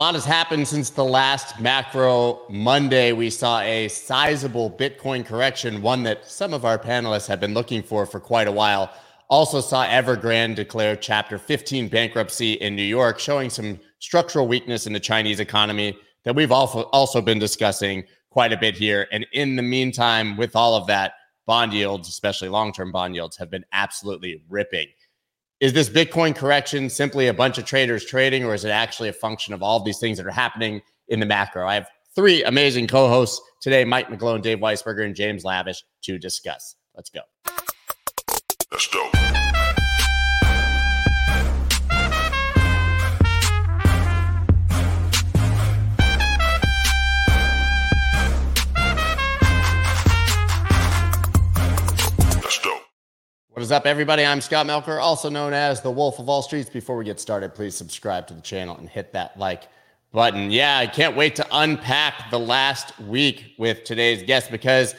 A lot has happened since the last macro Monday. We saw a sizable Bitcoin correction, one that some of our panelists have been looking for for quite a while. Also saw Evergrande declare Chapter 15 bankruptcy in New York, showing some structural weakness in the Chinese economy that we've also also been discussing quite a bit here. And in the meantime, with all of that, bond yields, especially long-term bond yields, have been absolutely ripping. Is this Bitcoin correction simply a bunch of traders trading, or is it actually a function of all these things that are happening in the macro? I have three amazing co hosts today Mike McGlone, Dave Weisberger, and James Lavish to discuss. Let's go. Let's go. What is up, everybody? I'm Scott Melker, also known as the Wolf of All Streets. Before we get started, please subscribe to the channel and hit that like button. Yeah, I can't wait to unpack the last week with today's guest because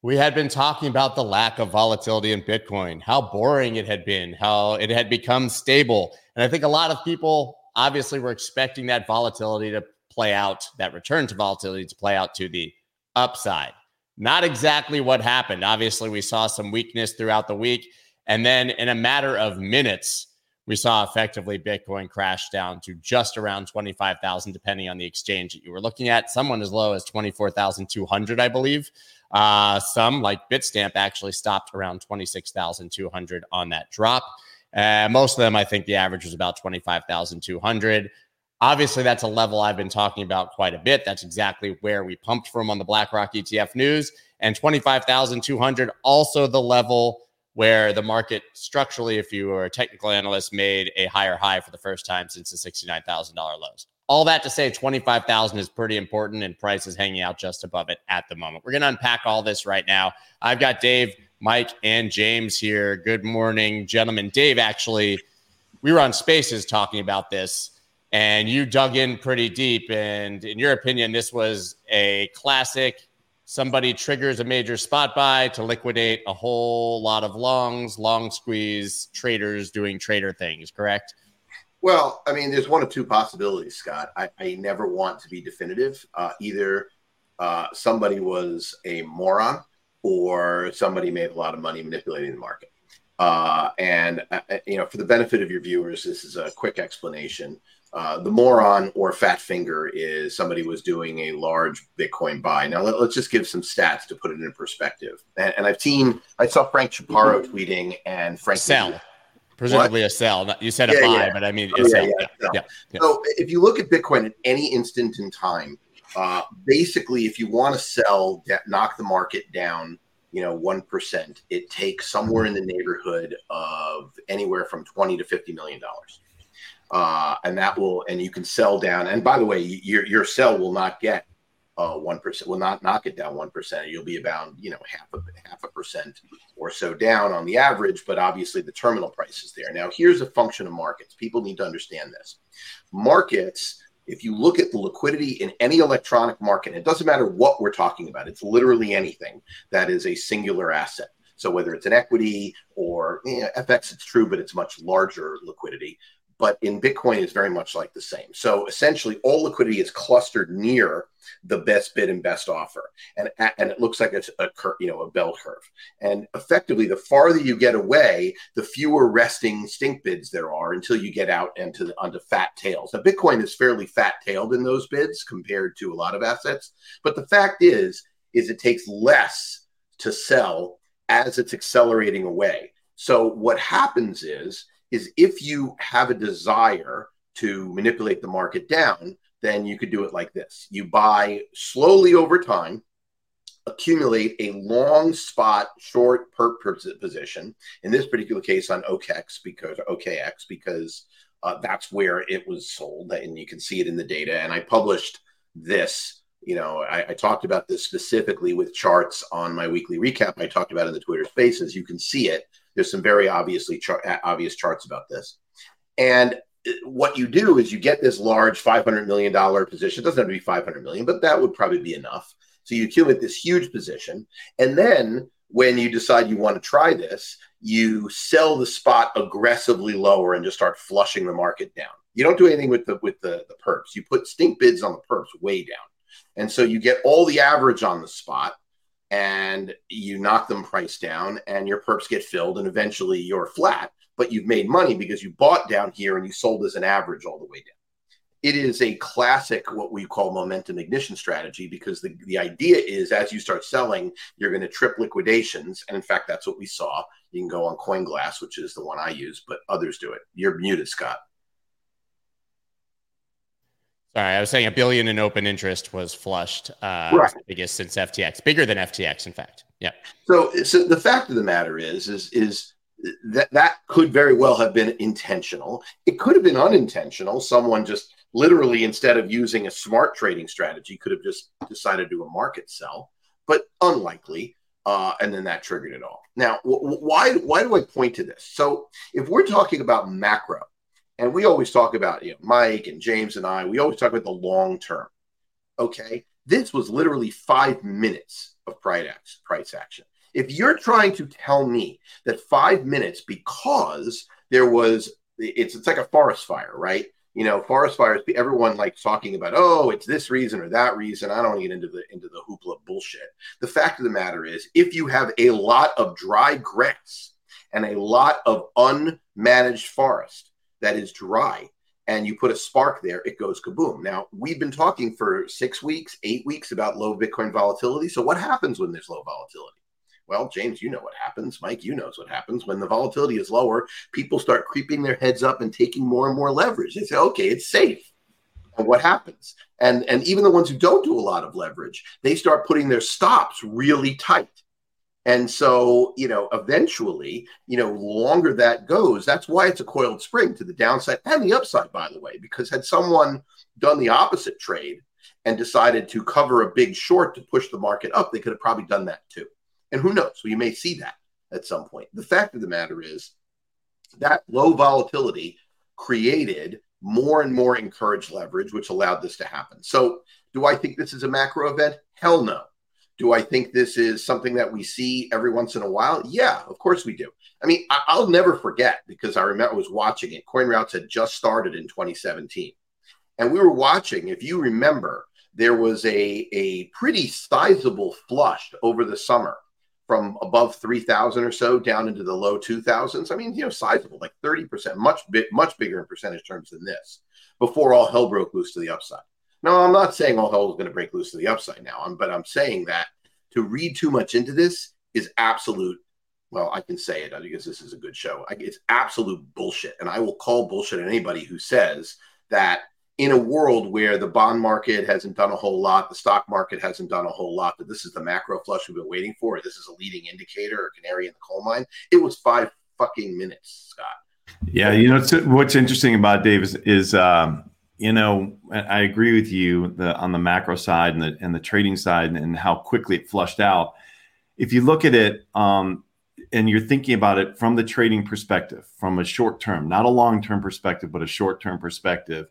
we had been talking about the lack of volatility in Bitcoin, how boring it had been, how it had become stable. And I think a lot of people obviously were expecting that volatility to play out, that return to volatility to play out to the upside. Not exactly what happened. Obviously, we saw some weakness throughout the week. And then in a matter of minutes, we saw effectively Bitcoin crash down to just around 25,000, depending on the exchange that you were looking at. Someone as low as 24,200, I believe. Uh, some, like Bitstamp, actually stopped around 26,200 on that drop. Uh, most of them, I think the average was about 25,200. Obviously, that's a level I've been talking about quite a bit. That's exactly where we pumped from on the BlackRock ETF news. And 25,200, also the level where the market structurally, if you were a technical analyst, made a higher high for the first time since the $69,000 lows. All that to say, 25,000 is pretty important and price is hanging out just above it at the moment. We're going to unpack all this right now. I've got Dave, Mike, and James here. Good morning, gentlemen. Dave, actually, we were on Spaces talking about this and you dug in pretty deep. And in your opinion, this was a classic. Somebody triggers a major spot buy to liquidate a whole lot of longs, long squeeze traders doing trader things, correct? Well, I mean, there's one of two possibilities, Scott. I, I never want to be definitive. Uh, either uh, somebody was a moron or somebody made a lot of money manipulating the market. Uh, and, uh, you know, for the benefit of your viewers, this is a quick explanation. Uh, the moron or fat finger is somebody was doing a large Bitcoin buy. Now let, us just give some stats to put it in perspective. And, and I've seen, I saw Frank Chaparro mm-hmm. tweeting, and Frank sell, presumably what? a sell. You said a yeah, buy, yeah. but I mean oh, yeah, yeah, yeah, So if you look at Bitcoin at any instant in time, uh, basically, if you want to sell, knock the market down, you know, one percent, it takes somewhere in the neighborhood of anywhere from twenty to fifty million dollars uh, and that will and you can sell down. And by the way, your your sell will not get uh, one percent. Will not knock it down one percent. You'll be about you know half a half a percent or so down on the average. But obviously, the terminal price is there. Now, here's a function of markets. People need to understand this. Markets. If you look at the liquidity in any electronic market, it doesn't matter what we're talking about. It's literally anything that is a singular asset. So whether it's an equity or you know, FX, it's true, but it's much larger liquidity but in Bitcoin it's very much like the same. So essentially, all liquidity is clustered near the best bid and best offer, and and it looks like it's a cur- you know a bell curve. And effectively, the farther you get away, the fewer resting stink bids there are until you get out into the, onto fat tails. Now, Bitcoin is fairly fat tailed in those bids compared to a lot of assets, but the fact is, is it takes less to sell as it's accelerating away. So what happens is is if you have a desire to manipulate the market down, then you could do it like this. You buy slowly over time, accumulate a long spot short per position. In this particular case on OKX because OKX because uh, that's where it was sold, and you can see it in the data. And I published this. You know, I, I talked about this specifically with charts on my weekly recap. I talked about in the Twitter Spaces. You can see it there's some very obviously char- obvious charts about this. And what you do is you get this large $500 million position. It doesn't have to be 500 million, but that would probably be enough. So you accumulate this huge position. And then when you decide you want to try this, you sell the spot aggressively lower and just start flushing the market down. You don't do anything with the with the, the perps. You put stink bids on the perps way down. And so you get all the average on the spot and you knock them price down and your perps get filled and eventually you're flat, but you've made money because you bought down here and you sold as an average all the way down. It is a classic, what we call momentum ignition strategy, because the, the idea is as you start selling, you're going to trip liquidations. And in fact, that's what we saw. You can go on CoinGlass, which is the one I use, but others do it. You're muted, Scott. Sorry, I was saying a billion in open interest was flushed, uh, right. biggest since FTX, bigger than FTX, in fact. Yeah. So, so the fact of the matter is, is, is that that could very well have been intentional. It could have been unintentional. Someone just literally, instead of using a smart trading strategy, could have just decided to do a market sell, but unlikely. Uh, and then that triggered it all. Now, w- why why do I point to this? So, if we're talking about macro, and we always talk about, you know, Mike and James and I, we always talk about the long term. Okay. This was literally five minutes of price action. If you're trying to tell me that five minutes because there was, it's, it's like a forest fire, right? You know, forest fires, everyone likes talking about, oh, it's this reason or that reason. I don't want to get into the into the hoopla bullshit. The fact of the matter is, if you have a lot of dry grass and a lot of unmanaged forest, that is dry and you put a spark there, it goes kaboom. Now, we've been talking for six weeks, eight weeks about low Bitcoin volatility. So, what happens when there's low volatility? Well, James, you know what happens. Mike, you knows what happens. When the volatility is lower, people start creeping their heads up and taking more and more leverage. They say, okay, it's safe. And what happens? And, and even the ones who don't do a lot of leverage, they start putting their stops really tight. And so, you know, eventually, you know, longer that goes, that's why it's a coiled spring to the downside and the upside, by the way, because had someone done the opposite trade and decided to cover a big short to push the market up, they could have probably done that too. And who knows? You may see that at some point. The fact of the matter is that low volatility created more and more encouraged leverage, which allowed this to happen. So, do I think this is a macro event? Hell no. Do I think this is something that we see every once in a while? Yeah, of course we do. I mean, I- will never forget because I remember I was watching it. CoinRoutes had just started in 2017. And we were watching, if you remember, there was a, a pretty sizable flush over the summer from above 3000 or so down into the low 2000s. I mean, you know, sizable, like 30%, much bit, much bigger in percentage terms than this before all hell broke loose to the upside. No, I'm not saying all hell is going to break loose to the upside now, but I'm saying that to read too much into this is absolute. Well, I can say it because this is a good show. It's absolute bullshit, and I will call bullshit on anybody who says that in a world where the bond market hasn't done a whole lot, the stock market hasn't done a whole lot, that this is the macro flush we've been waiting for, this is a leading indicator or canary in the coal mine. It was five fucking minutes, Scott. Yeah, you know what's interesting about Dave is, is um, you know, I agree with you the, on the macro side and the and the trading side and, how quickly it flushed out. If you look at it, um, and you're thinking about it from the trading perspective, from a short term, not a long term perspective, but a short term perspective,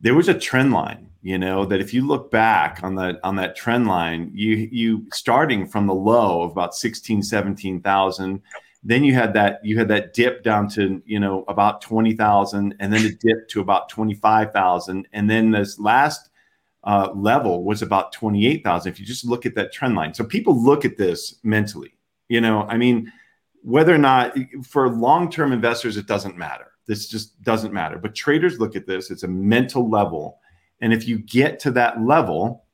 there was a trend line. You know that if you look back on that on that trend line, you you starting from the low of about 16, 17,000 then you had that you had that dip down to you know about 20,000 and then it dipped to about 25,000 and then this last uh, level was about 28,000 if you just look at that trend line. So people look at this mentally. You know, I mean whether or not for long-term investors it doesn't matter. This just doesn't matter. But traders look at this it's a mental level. And if you get to that level,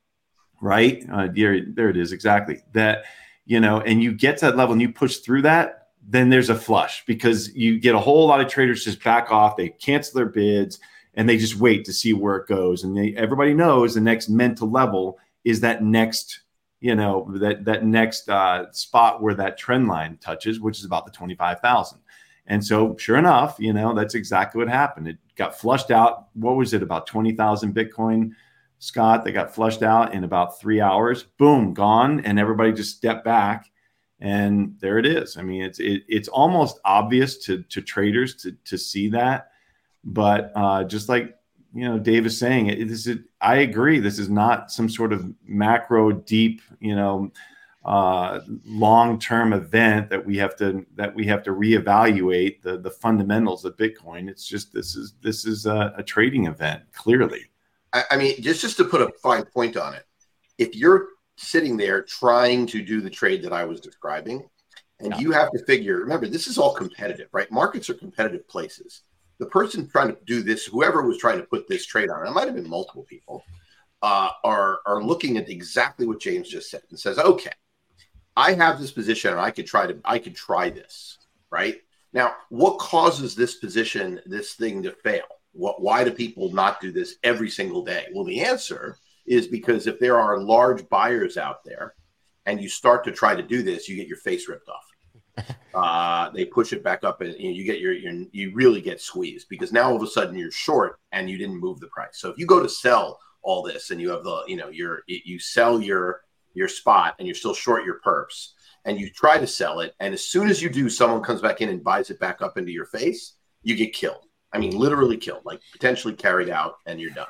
right? Uh, there, there it is exactly. That you know, and you get to that level and you push through that, then there's a flush because you get a whole lot of traders just back off. They cancel their bids and they just wait to see where it goes. And they, everybody knows the next mental level is that next, you know, that that next uh, spot where that trend line touches, which is about the twenty five thousand. And so, sure enough, you know, that's exactly what happened. It got flushed out. What was it? About twenty thousand Bitcoin. Scott, they got flushed out in about three hours. Boom, gone, and everybody just stepped back and there it is. I mean, it's it, it's almost obvious to to traders to to see that, but uh, just like you know, Dave is saying, it, this is I agree. This is not some sort of macro deep, you know, uh, long-term event that we have to that we have to reevaluate the the fundamentals of Bitcoin. It's just this is this is a, a trading event clearly. I, I mean, just just to put a fine point on it, if you're sitting there trying to do the trade that I was describing, and you have to figure, remember, this is all competitive, right? Markets are competitive places. The person trying to do this, whoever was trying to put this trade on, it might have been multiple people, uh, are are looking at exactly what James just said and says, okay, I have this position and I could try to I could try this, right? Now, what causes this position, this thing to fail? What why do people not do this every single day? Well, the answer is because if there are large buyers out there and you start to try to do this, you get your face ripped off. Uh, they push it back up and you, know, you get your, your you really get squeezed because now all of a sudden you're short and you didn't move the price. So if you go to sell all this and you have the you know you're you sell your your spot and you're still short your perps and you try to sell it and as soon as you do someone comes back in and buys it back up into your face you get killed i mean literally killed like potentially carried out and you're done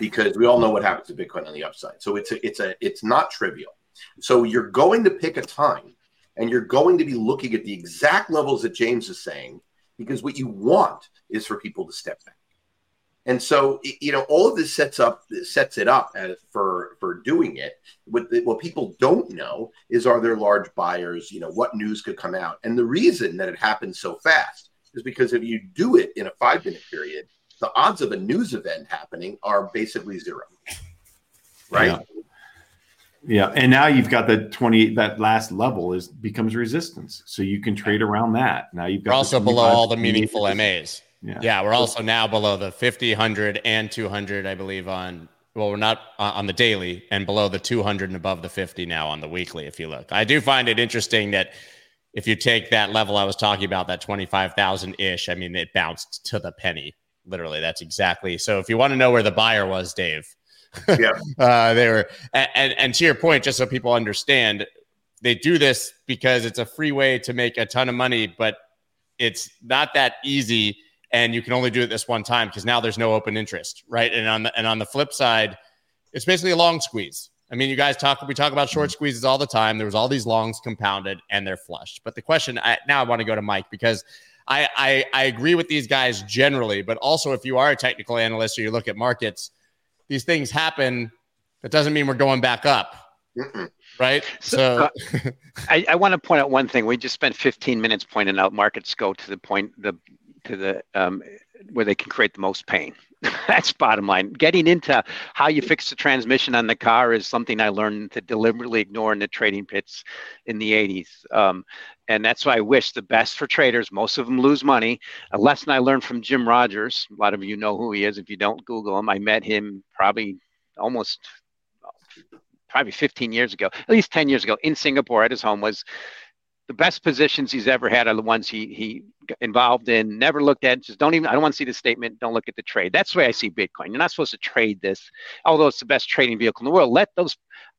because we all know what happens to bitcoin on the upside so it's a, it's a it's not trivial so you're going to pick a time and you're going to be looking at the exact levels that james is saying because what you want is for people to step back and so, you know, all of this sets up sets it up for for doing it. What what people don't know is are there large buyers? You know, what news could come out? And the reason that it happens so fast is because if you do it in a five minute period, the odds of a news event happening are basically zero. Right. Yeah. Yeah, and now you've got the twenty. That last level is becomes resistance, so you can trade around that. Now you've got We're also below all the meaningful MAs. Yeah. yeah, we're also now below the 50, 100, and 200, I believe, on well, we're not uh, on the daily and below the 200 and above the 50 now on the weekly, if you look. I do find it interesting that if you take that level I was talking about, that 25,000 ish, I mean, it bounced to the penny. Literally, that's exactly. So if you want to know where the buyer was, Dave, yeah, uh, they were, and, and, to your point, just so people understand, they do this because it's a free way to make a ton of money, but it's not that easy and you can only do it this one time because now there's no open interest, right? And on the and on the flip side, it's basically a long squeeze. I mean, you guys talk we talk about short mm-hmm. squeezes all the time. There was all these longs compounded and they're flushed. But the question I, now I want to go to Mike because I, I I agree with these guys generally, but also if you are a technical analyst or you look at markets, these things happen. That doesn't mean we're going back up. Mm-mm right? So, so uh, I, I, want to point out one thing. We just spent 15 minutes pointing out markets go to the point the to the um, where they can create the most pain. That's bottom line. Getting into how you fix the transmission on the car is something I learned to deliberately ignore in the trading pits in the 80s. Um, and that's why I wish the best for traders. Most of them lose money. A lesson I learned from Jim Rogers. A lot of you know who he is. If you don't Google him, I met him probably almost probably 15 years ago, at least 10 years ago in Singapore at his home was the best positions he's ever had are the ones he he involved in, never looked at. Just don't even. I don't want to see the statement. Don't look at the trade. That's the way I see Bitcoin. You're not supposed to trade this, although it's the best trading vehicle in the world. Let those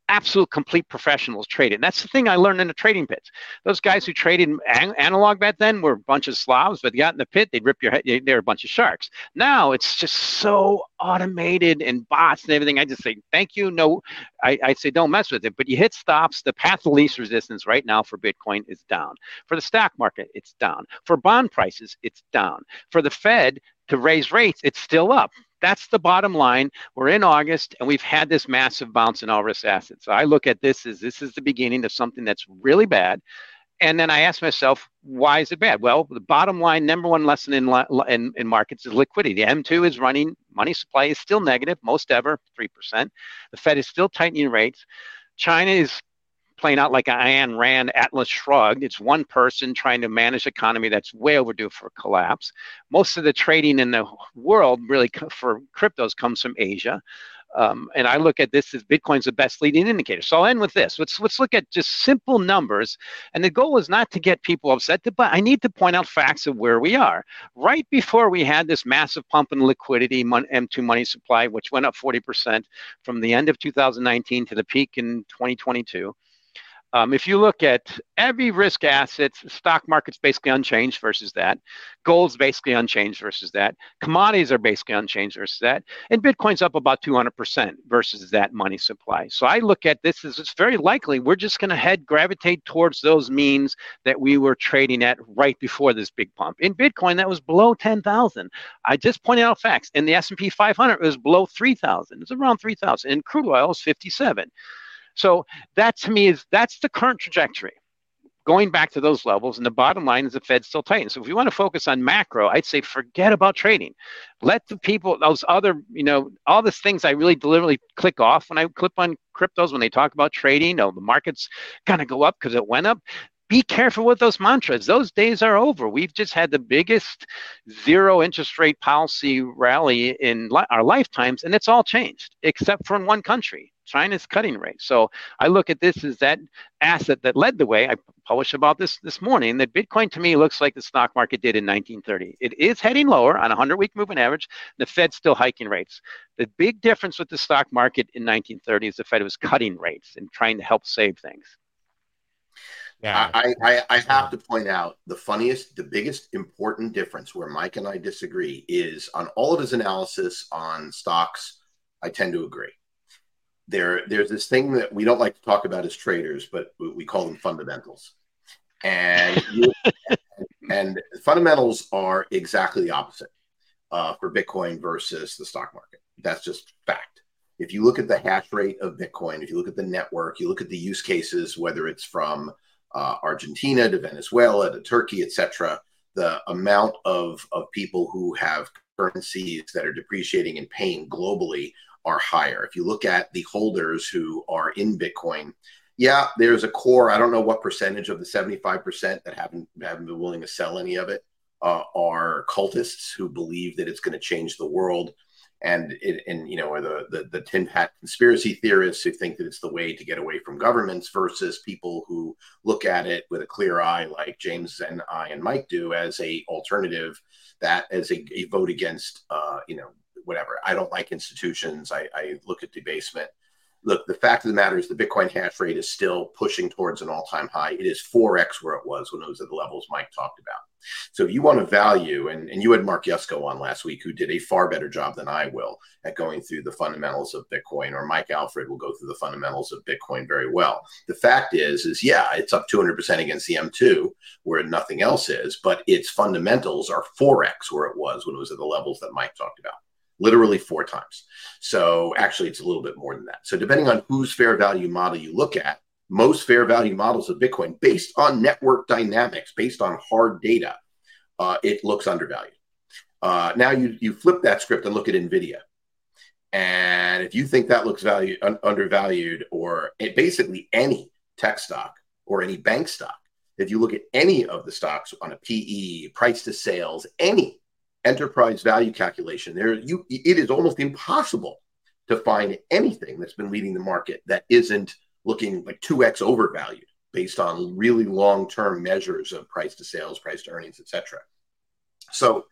absolute complete professionals. And that's the thing I learned in the trading pits. Those guys who traded an- analog back then were a bunch of slobs, but they got in the pit, they'd rip your head. They're a bunch of sharks. Now it's just so automated and bots and everything. I just say, thank you. No, I, I say, don't mess with it. But you hit stops. The path of least resistance right now for Bitcoin is down. For the stock market, it's down. For bond prices, it's down. For the Fed to raise rates, it's still up. That's the bottom line. We're in August and we've had this massive bounce in all risk assets. So I look at this as this is the beginning of something that's really bad. And then I ask myself, why is it bad? Well, the bottom line, number one lesson in, in, in markets is liquidity. The M2 is running, money supply is still negative, most ever, 3%. The Fed is still tightening rates. China is playing out like Ayn Rand Atlas Shrugged. It's one person trying to manage economy that's way overdue for collapse. Most of the trading in the world, really for cryptos, comes from Asia. Um, and I look at this as Bitcoin's the best leading indicator. So I'll end with this. Let's let's look at just simple numbers. And the goal is not to get people upset, but I need to point out facts of where we are. Right before we had this massive pump in liquidity, M2 money supply, which went up 40% from the end of 2019 to the peak in 2022 Um, if you look at every risk asset, stock market's basically unchanged versus that. Gold's basically unchanged versus that. Commodities are basically unchanged versus that. And Bitcoin's up about 200% versus that money supply. So I look at this as it's very likely we're just going to head gravitate towards those means that we were trading at right before this big pump. In Bitcoin, that was below 10,000. I just pointed out facts. In the S&P 500, it was below 3,000. It's around 3,000. In crude oil, it's 57. So that to me is that's the current trajectory. Going back to those levels, and the bottom line is the Fed still tighten. So if you want to focus on macro, I'd say forget about trading. Let the people, those other, you know, all these things I really deliberately click off when I clip on cryptos when they talk about trading. Oh, the market's gonna go up because it went up be careful with those mantras. Those days are over. We've just had the biggest zero interest rate policy rally in li- our lifetimes, and it's all changed except for in one country. China's cutting rates. So I look at this as that asset that led the way. I published about this this morning that Bitcoin to me looks like the stock market did in 1930. It is heading lower on a 100 week moving average. The Fed's still hiking rates. The big difference with the stock market in 1930 is the Fed was cutting rates and trying to help save things. Yeah. I, I, I have to point out the funniest, the biggest important difference where Mike and I disagree is on all of his analysis on stocks. I tend to agree. There, there's this thing that we don't like to talk about as traders, but we call them fundamentals. And you, and fundamentals are exactly the opposite uh, for Bitcoin versus the stock market. That's just fact. If you look at the hash rate of Bitcoin, if you look at the network, you look at the use cases, whether it's from uh, Argentina to Venezuela to Turkey, etc., the amount of, of people who have currencies that are depreciating and paying globally are higher. If you look at the holders who are in Bitcoin, yeah, there's a core. I don't know what percentage of the 75% that haven't haven't been willing to sell any of it uh, are cultists who believe that it's going to change the world and it, and you know, or the, the the tin hat conspiracy theorists who think that it's the way to get away from governments versus people who look at it with a clear eye, like James and I and Mike do, as a alternative that as a, a vote against, uh, you know, whatever. I don't like institutions. I, I look at debasement look, the fact of the matter is the Bitcoin hash rate is still pushing towards an all time high. It is 4x where it was when it was at the levels Mike talked about. So if you want to value, and, and you had Mark Yusko on last week, who did a far better job than I will at going through the fundamentals of Bitcoin, or Mike Alfred will go through the fundamentals of Bitcoin very well. The fact is, is yeah, it's up 200% against the M2, where nothing else is, but its fundamentals are 4x where it was when it was at the levels that Mike talked about literally four times. So actually, it's a little bit more than that. So depending on whose fair value model you look at, most fair value models of Bitcoin, based on network dynamics, based on hard data, uh, it looks undervalued. Uh, now you you flip that script and look at Nvidia, and if you think that looks value un- undervalued, or basically any tech stock or any bank stock, if you look at any of the stocks on a PE, price to sales, any enterprise value calculation, there you it is almost impossible to find anything that's been leading the market that isn't looking like 2x overvalued based on really long-term measures of price to sales, price to earnings, etc. So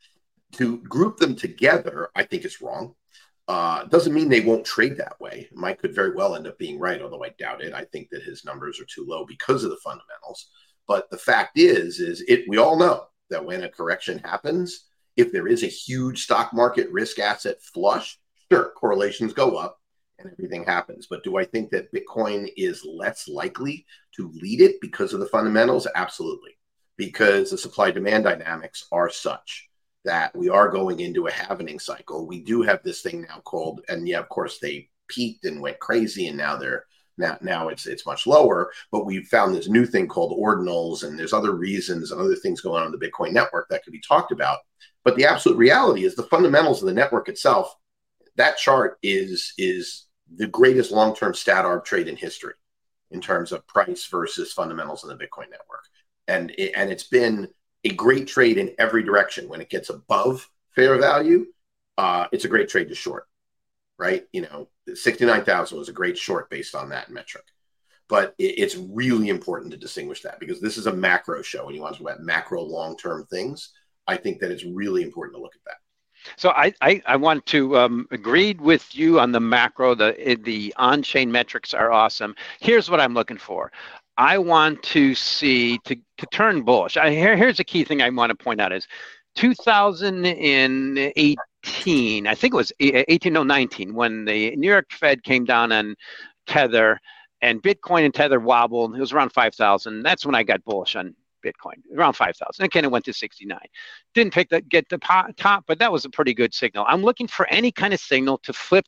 to group them together, I think it's wrong. Uh, doesn't mean they won't trade that way. Mike could very well end up being right, although I doubt it. I think that his numbers are too low because of the fundamentals. But the fact is, is it we all know that when a correction happens, if there is a huge stock market risk asset flush, sure, correlations go up and everything happens. But do I think that Bitcoin is less likely to lead it because of the fundamentals? Absolutely. Because the supply demand dynamics are such that we are going into a halvening cycle. We do have this thing now called, and yeah, of course, they peaked and went crazy, and now they're now, now it's it's much lower, but we've found this new thing called ordinals, and there's other reasons and other things going on in the Bitcoin network that could be talked about. But the absolute reality is the fundamentals of the network itself. That chart is is the greatest long-term stat arb trade in history in terms of price versus fundamentals in the Bitcoin network, and it, and it's been a great trade in every direction. When it gets above fair value, uh, it's a great trade to short right? You know, 69,000 was a great short based on that metric. But it, it's really important to distinguish that because this is a macro show and you want to talk about macro long term things. I think that it's really important to look at that. So I, I, I, want to um, agree with you on the macro. The the on chain metrics are awesome. Here's what I'm looking for. I want to see to, to turn bullish. I, here, here's a key thing I want to point out is 2018, I think it was 18, no, 19, when the New York Fed came down on Tether and Bitcoin and Tether wobbled. It was around 5,000. That's when I got bullish on Bitcoin, around 5,000. Again, it went to 69. Didn't pick that, get the top, but that was a pretty good signal. I'm looking for any kind of signal to flip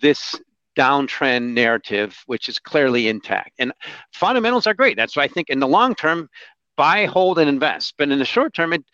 this downtrend narrative, which is clearly intact. And fundamentals are great. That's why I think in the long term, buy, hold, and invest. But in the short term, it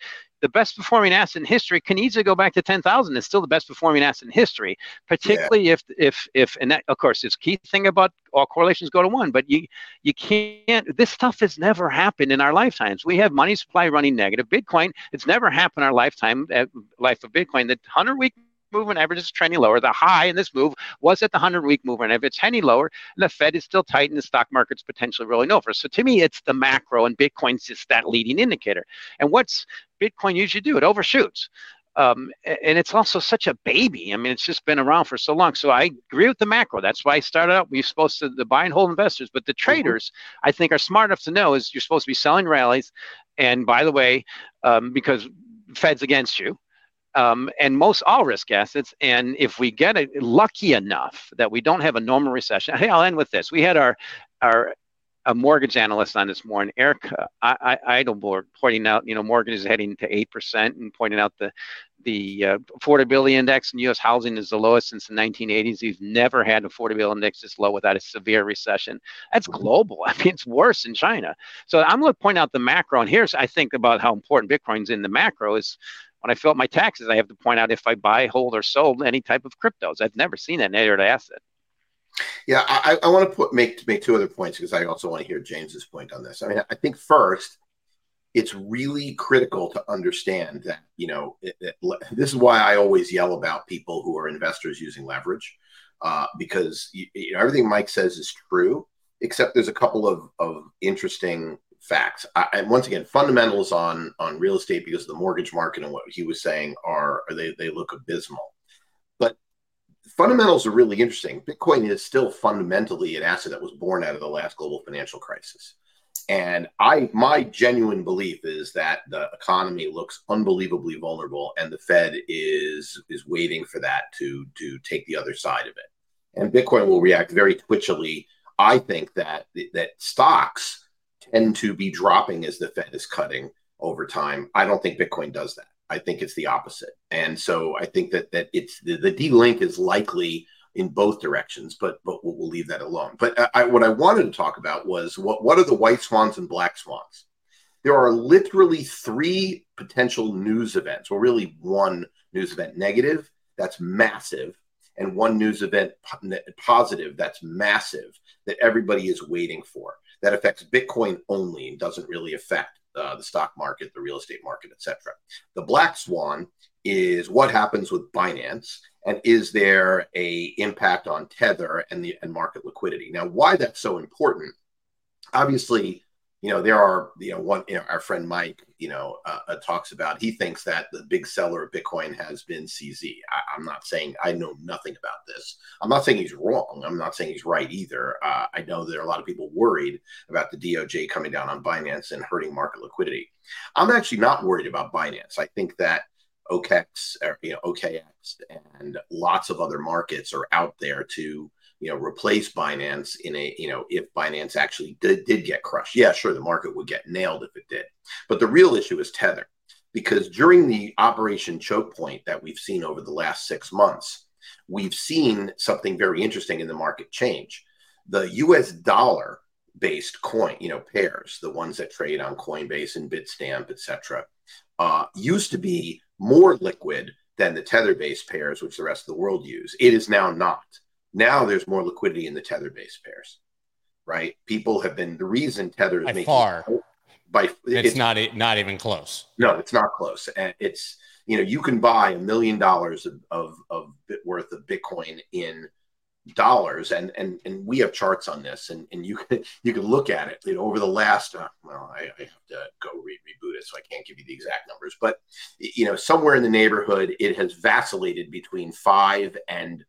the best performing asset in history can easily go back to 10,000. It's still the best performing asset in history, particularly yeah. if, if, if, and that, of course, this key thing about all correlations go to one, but you, you can't, this stuff has never happened in our lifetimes. We have money supply running negative. Bitcoin, it's never happened in our lifetime, uh, life of Bitcoin. The 100 week moving average is trending lower. The high in this move was at the 100 week movement. If it's trending lower, the Fed is still tight and the stock market's potentially rolling over. So to me, it's the macro and Bitcoin's just that leading indicator. And what's Bitcoin usually do? It overshoots. Um, and it's also such a baby. I mean, it's just been around for so long. So I agree with the macro. That's why I started out. We're supposed to the buy and hold investors, but the mm-hmm. traders, mm-hmm. I think, are smart enough to know is you're supposed to be selling rallies. And by the way, um, because Fed's against you, um, and most all risk assets. And if we get it lucky enough that we don't have a normal recession, hey, I'll end with this. We had our our a mortgage analyst on this morning, Eric I, I, Edelborg, pointing out, you know, mortgages heading to eight percent, and pointing out the the uh, affordability index in U.S. housing is the lowest since the 1980s. We've never had an affordability index this low without a severe recession. That's global. I mean, it's worse in China. So I'm going to point out the macro, and here's I think about how important Bitcoin's in the macro is when I fill out my taxes, I have to point out if I buy, hold, or sold any type of cryptos. I've never seen that in asset. Yeah, I, I want to put make make two other points because I also want to hear James's point on this. I mean, I think first, it's really critical to understand that you know it, it, this is why I always yell about people who are investors using leverage, uh, because you, you know, everything Mike says is true, except there's a couple of of interesting facts. I, and once again, fundamentals on on real estate because of the mortgage market and what he was saying are, are they they look abysmal. But fundamentals are really interesting. Bitcoin is still fundamentally an asset that was born out of the last global financial crisis. And I my genuine belief is that the economy looks unbelievably vulnerable and the Fed is is waiting for that to to take the other side of it. And Bitcoin will react very twitchily. I think that that stocks tend to be dropping as the Fed is cutting over time. I don't think Bitcoin does that. I think it's the opposite. And so I think that that it's the, the D-link is likely in both directions, but but we'll, we'll leave that alone. But I, what I wanted to talk about was what what are the white swans and black swans? There are literally three potential news events, or really one news event negative that's massive, and one news event positive that's massive that everybody is waiting for that affects Bitcoin only and doesn't really affect uh, the stock market, the real estate market, etc. The black swan is what happens with Binance, and is there a impact on Tether and the and market liquidity? Now, why that's so important? Obviously, you know, there are, you know, one, you know, our friend Mike, you know, uh, uh, talks about, he thinks that the big seller of Bitcoin has been CZ. I, am not saying I know nothing about this. I'm not saying he's wrong. I'm not saying he's right either. Uh, I know there are a lot of people worried about the DOJ coming down on Binance and hurting market liquidity. I'm actually not worried about Binance. I think that OKEX, or, you know, OKX and lots of other markets are out there to you know, replace Binance in a, you know, if Binance actually did, did get crushed. Yeah, sure, the market would get nailed if it did. But the real issue is Tether, because during the Operation Choke Point that we've seen over the last six months, we've seen something very interesting in the market change. The US dollar based coin, you know, pairs, the ones that trade on Coinbase and Bitstamp, etc., uh, used to be more liquid than the tether based pairs, which the rest of the world use. It is now not. Now there's more liquidity in the tether based pairs, right? People have been the reason tether is by making far. By it's, it's not not even close. No, it's not close. And it's you know you can buy a million dollars of of, of worth of Bitcoin in dollars and and and we have charts on this and and you can you can look at it you know over the last uh, well I, I, have to go re- reboot it so i can't give you the exact numbers but you know somewhere in the neighborhood it has vacillated between five and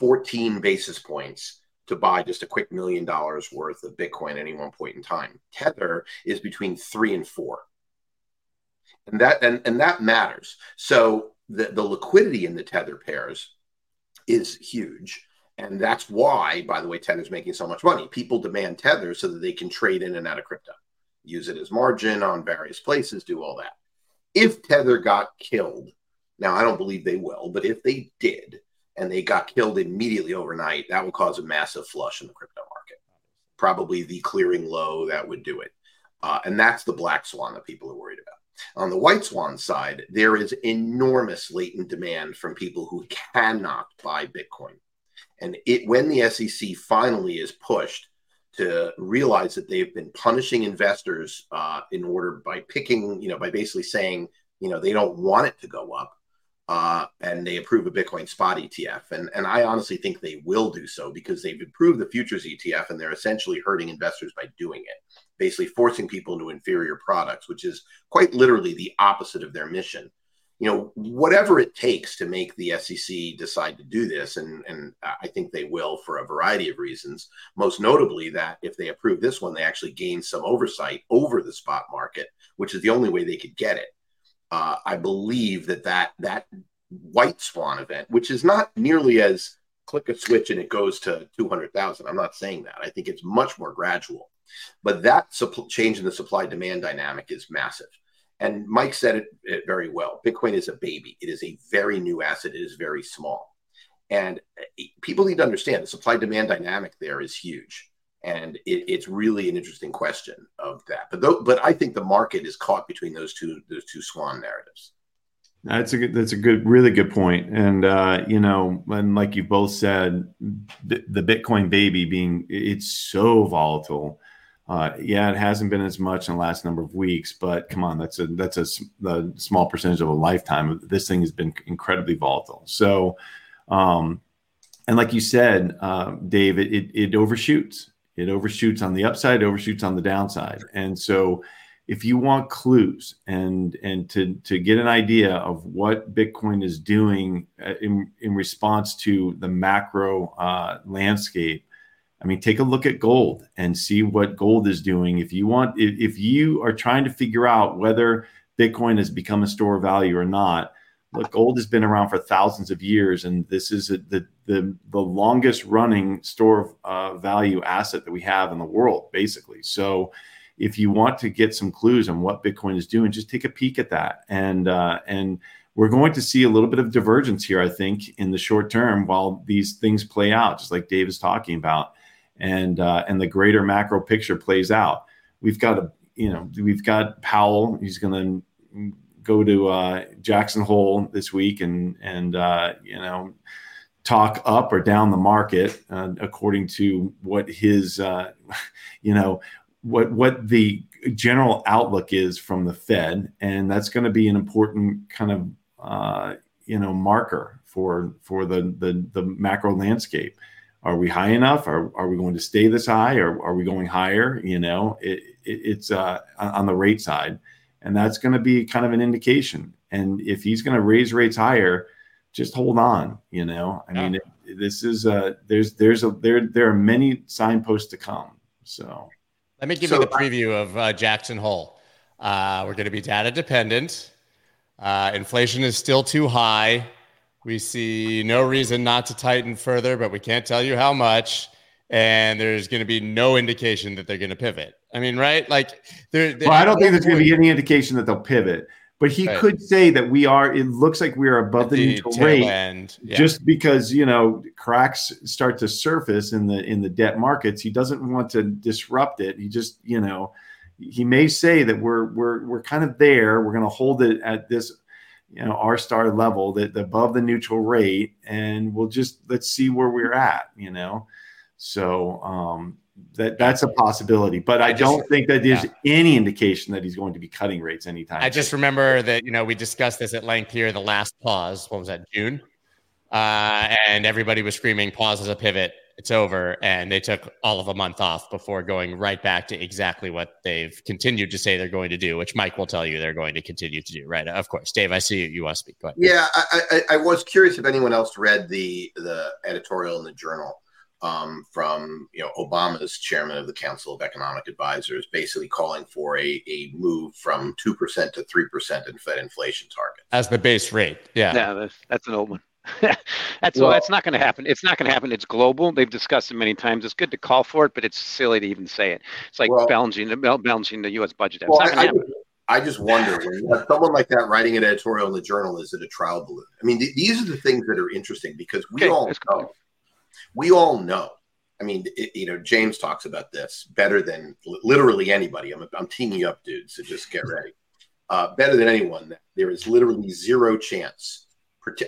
14 basis points to buy just a quick million dollars worth of Bitcoin at any one point in time. Tether is between three and four. And that and, and that matters. So the, the liquidity in the tether pairs is huge. And that's why, by the way, Tether's making so much money. People demand Tether so that they can trade in and out of crypto, use it as margin on various places, do all that. If Tether got killed, now I don't believe they will, but if they did and they got killed immediately overnight, that would cause a massive flush in the crypto market. Probably the clearing low that would do it. Uh, and that's the black swan that people are worried about. On the white swan side, there is enormous latent demand from people who cannot buy Bitcoin. And it when the SEC finally is pushed to realize that they've been punishing investors uh, in order by picking, you know, by basically saying, you know, they don't want it to go up, uh, and they approve a Bitcoin spot ETF. And, and I honestly think they will do so because they've approved the futures ETF and they're essentially hurting investors by doing it, basically forcing people into inferior products, which is quite literally the opposite of their mission. You know, whatever it takes to make the SEC decide to do this, and, and I think they will for a variety of reasons, most notably that if they approve this one, they actually gain some oversight over the spot market, which is the only way they could get it uh, I believe that that that white swan event, which is not nearly as click a switch and it goes to 200,000. I'm not saying that. I think it's much more gradual. But that change in the supply demand dynamic is massive. And Mike said it, it, very well. Bitcoin is a baby. It is a very new asset. It is very small. And eh, people need to understand the supply demand dynamic there is huge and it, it's really an interesting question of that. But though, but I think the market is caught between those two those two swan narratives. That's a good. That's a good, really good point. And uh, you know, and like you both said, the, Bitcoin baby being it's so volatile. Uh, yeah, it hasn't been as much in the last number of weeks, but come on, that's a that's a, a small percentage of a lifetime. This thing has been incredibly volatile. So, um, and like you said, uh, Dave, it, it, it overshoots. It overshoots on the upside, overshoots on the downside. And so if you want clues and and to to get an idea of what Bitcoin is doing uh, in in response to the macro uh, landscape, I mean, take a look at gold and see what gold is doing. If you want, if, if you are trying to figure out whether Bitcoin has become a store of value or not, look, gold has been around for thousands of years, and this is a, the, the the longest running store of uh, value asset that we have in the world, basically. So, if you want to get some clues on what Bitcoin is doing, just take a peek at that, and uh, and we're going to see a little bit of divergence here, I think, in the short term, while these things play out, just like Dave is talking about, and uh, and the greater macro picture plays out. We've got a you know we've got Powell. He's going to go to uh, Jackson Hole this week and and uh, you know talk up or down the market uh, according to what his uh, you know what what the general outlook is from the Fed, and that's going to be an important kind of uh, you know marker for for the, the the macro landscape. Are we high enough? Are, are we going to stay this high, or are we going higher? You know, it, it, it's uh, on the rate side and that's going to be kind of an indication. And if he's going to raise rates higher, just hold on. You know, I yeah. mean, it, this is a there's there's a there there are many signposts to come. So let me give so, you the preview of uh, Jackson Hole. Uh, we're going to be data dependent. Uh, inflation is still too high. We see no reason not to tighten further, but we can't tell you how much and there's going to be no indication that they're going to pivot. I mean, right? Like, there. Well, I don't think there's going to be any indication that they'll pivot. But he right. could say that we are. It looks like we are above the, the neutral rate, yeah. just because you know cracks start to surface in the in the debt markets. He doesn't want to disrupt it. He just you know he may say that we're we're we're kind of there. We're going to hold it at this you know r star level that above the neutral rate, and we'll just let's see where we're at. You know. So um, that that's a possibility, but I, I just, don't think that there's yeah. any indication that he's going to be cutting rates anytime. I just remember that you know we discussed this at length here. The last pause, what was that? June, uh, and everybody was screaming, "Pause as a pivot." It's over, and they took all of a month off before going right back to exactly what they've continued to say they're going to do, which Mike will tell you they're going to continue to do. Right? Of course, Dave. I see you. You want to speak. Go ahead. Yeah, I, I, I was curious if anyone else read the the editorial in the journal um, from you know Obama's chairman of the Council of Economic Advisors, basically calling for a, a move from two percent to three percent in Fed inflation target as the base rate. Yeah, yeah, that's, that's an old one. that's well, that's not going to happen. It's not going to happen. It's global. They've discussed it many times. It's good to call for it, but it's silly to even say it. It's like well, balancing the balancing the U.S. budget. Well, I, I, I, just wonder when you have someone like that writing an editorial in the journal, is it a trial balloon? I mean, th- these are the things that are interesting because we okay, all know. Cool. We all know. I mean, it, you know, James talks about this better than literally anybody. I'm, I'm teeing you up, dude. So just get ready. Uh, better than anyone, there is literally zero chance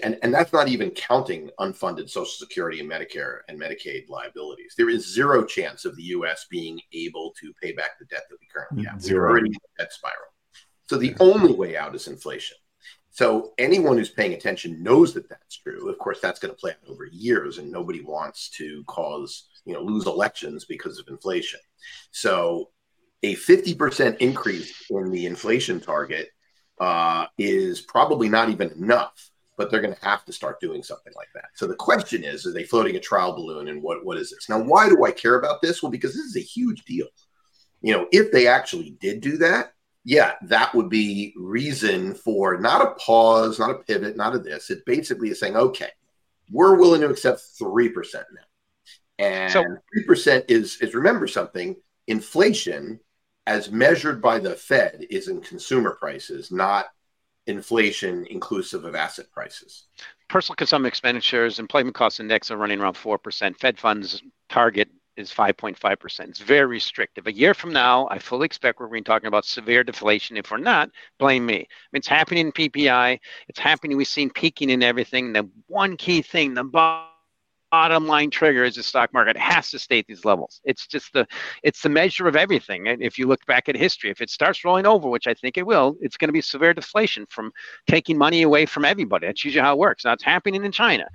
and, and that's not even counting unfunded Social Security and Medicare and Medicaid liabilities. There is zero chance of the U.S. being able to pay back the debt that we currently have. Zero. We're already in a debt spiral. So the only way out is inflation. So anyone who's paying attention knows that that's true. Of course, that's going to play out over years, and nobody wants to cause you know lose elections because of inflation. So a 50% increase in the inflation target uh, is probably not even enough but they're going to have to start doing something like that. So the question is, are they floating a trial balloon and what, what is this? Now, why do I care about this? Well, because this is a huge deal. You know, if they actually did do that, yeah, that would be reason for not a pause, not a pivot, not a this. It basically is saying, okay, we're willing to accept 3% now. And so, 3% is, is remember something, inflation as measured by the Fed is in consumer prices, not inflation inclusive of asset prices. Personal consumption expenditures, employment cost index are running around 4%. Fed funds target is 5.5%. It's very restrictive. A year from now, I fully expect we're going to be talking about severe deflation. If we're not, blame me. It's happening in PPI. It's happening. We've seen peaking in everything. The one key thing, the bottom line trigger is the stock market has to stay at these levels. It's just the it's the measure of everything. And if you look back at history, if it starts rolling over, which I think it will, it's going to be severe deflation from taking money away from everybody. That's usually how it works. Now it's happening in China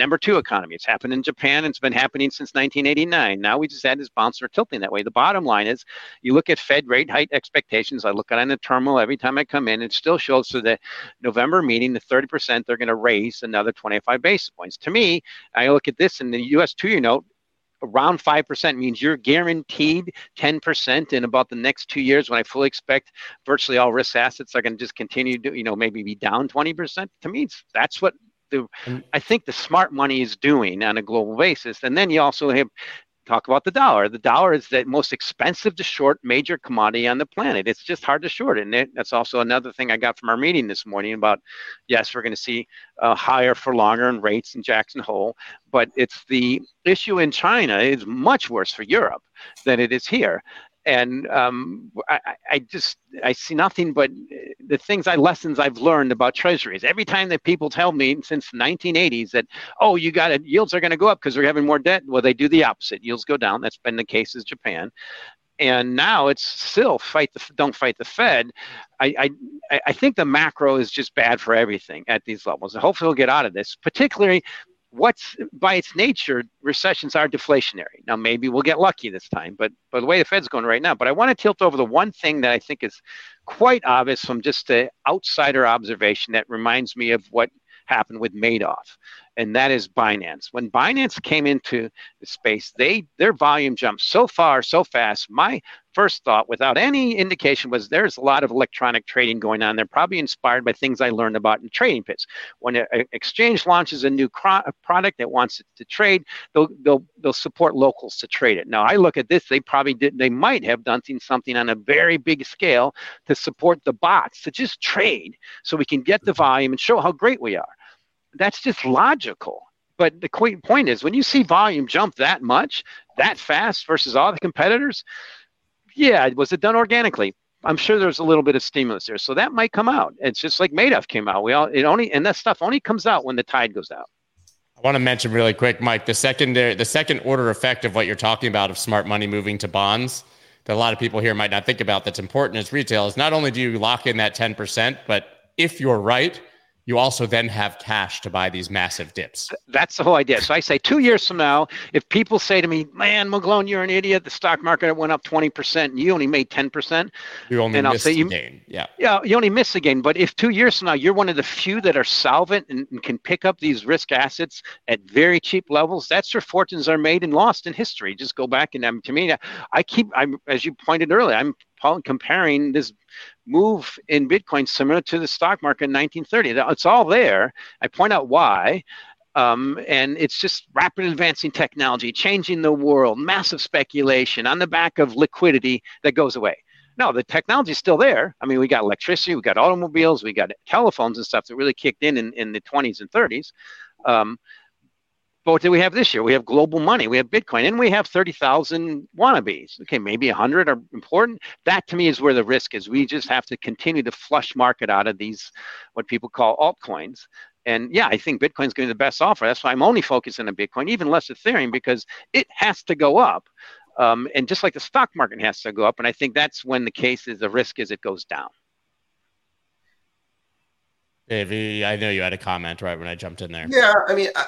number two economy. It's happened in Japan. It's been happening since 1989. Now we just had this bounce or tilting that way. The bottom line is you look at Fed rate hike expectations. I look at it in the terminal every time I come in. It still shows for the November meeting, the 30% they're going to raise another 25 basis points. To me, I look at this in the U.S. two-year note around 5% means you're guaranteed 10% in about the next two years when I fully expect virtually all risk assets are going to just continue to, you know, maybe be down 20%. To me, that's what the I think the smart money is doing on a global basis. And then you also have talk about the dollar. The dollar is the most expensive to short major commodity on the planet. It's just hard to short it. And it, that's also another thing I got from our meeting this morning about, yes, we're going to see uh, higher for longer in rates in Jackson Hole, but it's the issue in China is much worse for Europe than it is here and um, I, I, just I see nothing but the things I lessons I've learned about treasuries. Every time that people tell me since the 1980s that oh you got it yields are going to go up because we're having more debt, well they do the opposite. Yields go down. That's been the case as Japan, and now it's still fight the don't fight the Fed. I, I I think the macro is just bad for everything at these levels. And hopefully we'll get out of this, particularly what's by its nature recessions are deflationary. Now maybe we'll get lucky this time but but the way the fed's going right now. But i want to tilt over the one thing that i think is quite obvious from just an outsider observation that reminds me of what happened with Madoff, and that is Binance. When Binance came into the space, they their volume jumped so far, so fast. My first thought, without any indication, was there's a lot of electronic trading going on. They're probably inspired by things I learned about in trading pits. When an exchange launches a new product that wants it to trade, they'll, they'll they'll support locals to trade it. Now I look at this, they probably did they might have done something on a very big scale to support the bots to just trade so we can get the mm-hmm. volume and show how great we are that's just logical. But the point is, when you see volume jump that much, that fast versus all the competitors, yeah, was it done organically? I'm sure there's a little bit of stimulus there, so that might come out. It's just like Madoff came out. We all it only and that stuff only comes out when the tide goes out. I want to mention really quick, Mike, the secondary, the second order effect of what you're talking about of smart money moving to bonds that a lot of people here might not think about. That's important as retail is not only do you lock in that 10%, but if you're right, you also then have cash to buy these massive dips. That's the whole idea. So I say two years from now, if people say to me, "Man, McGlone, you're an idiot. The stock market went up 20 percent, and you only made 10 percent," you only and I'll say you gain. Yeah, yeah, you only miss the gain. But if two years from now you're one of the few that are solvent and, and can pick up these risk assets at very cheap levels, that's where fortunes are made and lost in history. Just go back and um, to me, I keep, I'm as you pointed earlier, I'm comparing this move in Bitcoin similar to the stock market in 1930. It's all there. I point out why. Um, and it's just rapid advancing technology, changing the world, massive speculation on the back of liquidity that goes away. No, the technology is still there. I mean, we got electricity, we got automobiles, we got telephones and stuff that really kicked in in, in the 20s and 30s. Um, but what do we have this year? We have global money, we have Bitcoin, and we have 30,000 wannabes. Okay, maybe 100 are important. That to me is where the risk is. We just have to continue to flush market out of these, what people call altcoins. And yeah, I think Bitcoin's going to be the best offer. That's why I'm only focusing on Bitcoin, even less Ethereum, because it has to go up. Um, and just like the stock market has to go up. And I think that's when the case is the risk is it goes down. Dave, I know you had a comment right when I jumped in there. Yeah, I mean, I,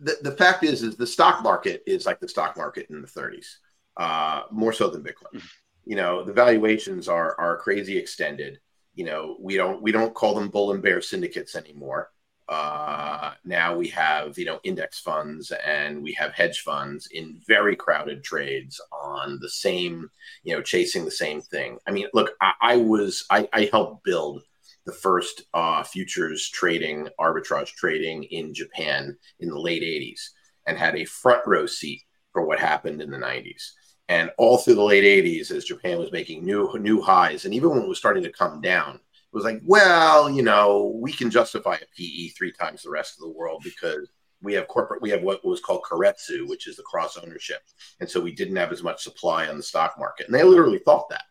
the, the fact is, is the stock market is like the stock market in the 30s, uh, more so than Bitcoin. Mm-hmm. You know, the valuations are are crazy extended. You know, we don't we don't call them bull and bear syndicates anymore. Uh, now we have you know index funds and we have hedge funds in very crowded trades on the same you know chasing the same thing. I mean, look, I, I was I, I helped build the first uh, futures trading, arbitrage trading in Japan in the late 80s and had a front row seat for what happened in the 90s. And all through the late 80s, as Japan was making new new highs, and even when it was starting to come down, it was like, well, you know, we can justify a PE three times the rest of the world because we have corporate, we have what was called keiretsu, which is the cross ownership. And so we didn't have as much supply on the stock market. And they literally thought that.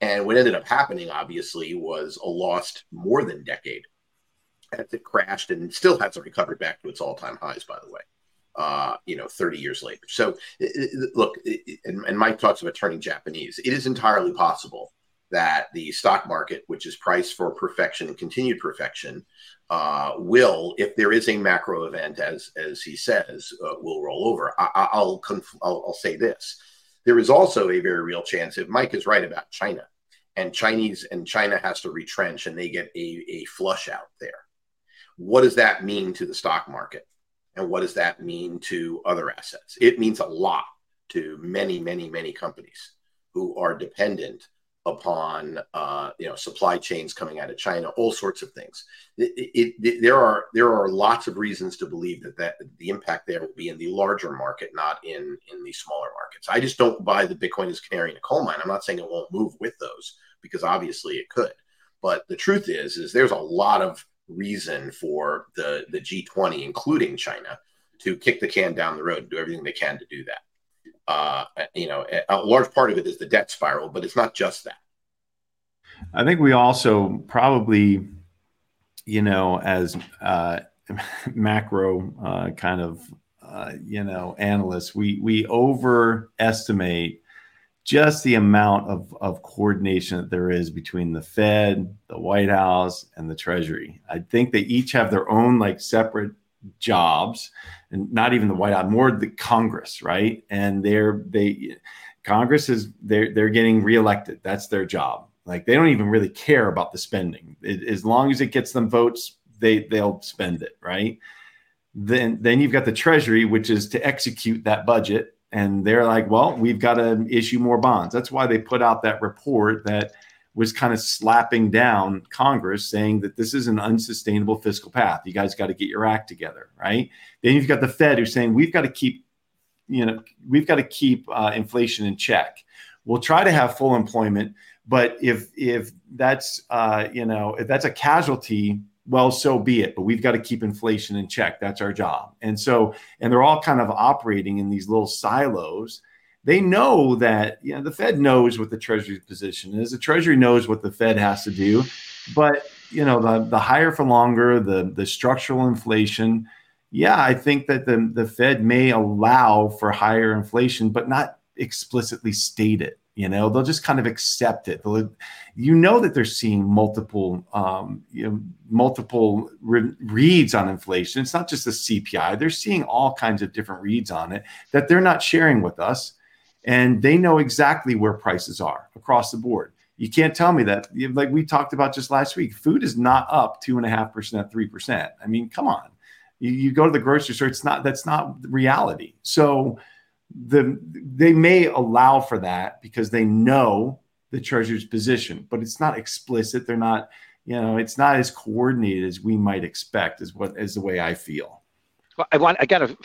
And what ended up happening, obviously, was a lost more than decade as it crashed and still hasn't recovered back to its all-time highs, by the way. Uh, you know, 30 years later. So, look, and, Mike talks about turning Japanese. It is entirely possible that the stock market, which is priced for perfection and continued perfection, uh, will, if there is a macro event, as as he says, uh, will roll over. I, will conf- I'll, I'll say this: there is also a very real chance, if Mike is right about China, and Chinese and China has to retrench and they get a, a flush out there. What does that mean to the stock market? And what does that mean to other assets? It means a lot to many, many, many companies who are dependent upon uh, you know supply chains coming out of China, all sorts of things. It, it, it, there are there are lots of reasons to believe that that the impact there will be in the larger market, not in in the smaller markets. I just don't buy the Bitcoin as canary in a coal mine. I'm not saying it won't move with those because obviously it could, but the truth is is there's a lot of reason for the the G20, including China, to kick the can down the road and do everything they can to do that uh, you know, a large part of it is the debt spiral, but it's not just that. I think we also probably, you know, as uh, macro uh, kind of, uh, you know, analysts, we we overestimate just the amount of, of coordination that there is between the Fed, the White House, and the Treasury. I think they each have their own like separate jobs and not even the White House, more the Congress, right? And they're they Congress is they're they're getting reelected. That's their job. Like they don't even really care about the spending. It, as long as it gets them votes, they they'll spend it, right? Then then you've got the Treasury, which is to execute that budget, and they're like, well, we've got to issue more bonds. That's why they put out that report that was kind of slapping down Congress, saying that this is an unsustainable fiscal path. You guys got to get your act together, right? Then you've got the Fed who's saying we've got to keep, you know, we've got to keep uh, inflation in check. We'll try to have full employment, but if if that's uh, you know if that's a casualty, well, so be it. But we've got to keep inflation in check. That's our job. And so, and they're all kind of operating in these little silos they know that you know the Fed knows what the Treasury's position is. The Treasury knows what the Fed has to do, but you know the the higher for longer, the the structural inflation. Yeah, I think that the the Fed may allow for higher inflation, but not explicitly state it. You know, they'll just kind of accept it. They'll, you know that they're seeing multiple, um, you know, multiple re- reads on inflation. It's not just the CPI; they're seeing all kinds of different reads on it that they're not sharing with us, and they know exactly where prices are across the board. You can't tell me that, like we talked about just last week, food is not up two and a half percent, three percent. I mean, come on. You, you go to the grocery store; it's not. That's not reality. So the they may allow for that because they know the treasurer's position, but it's not explicit. They're not, you know, it's not as coordinated as we might expect. Is what is the way I feel. Well, I want I got to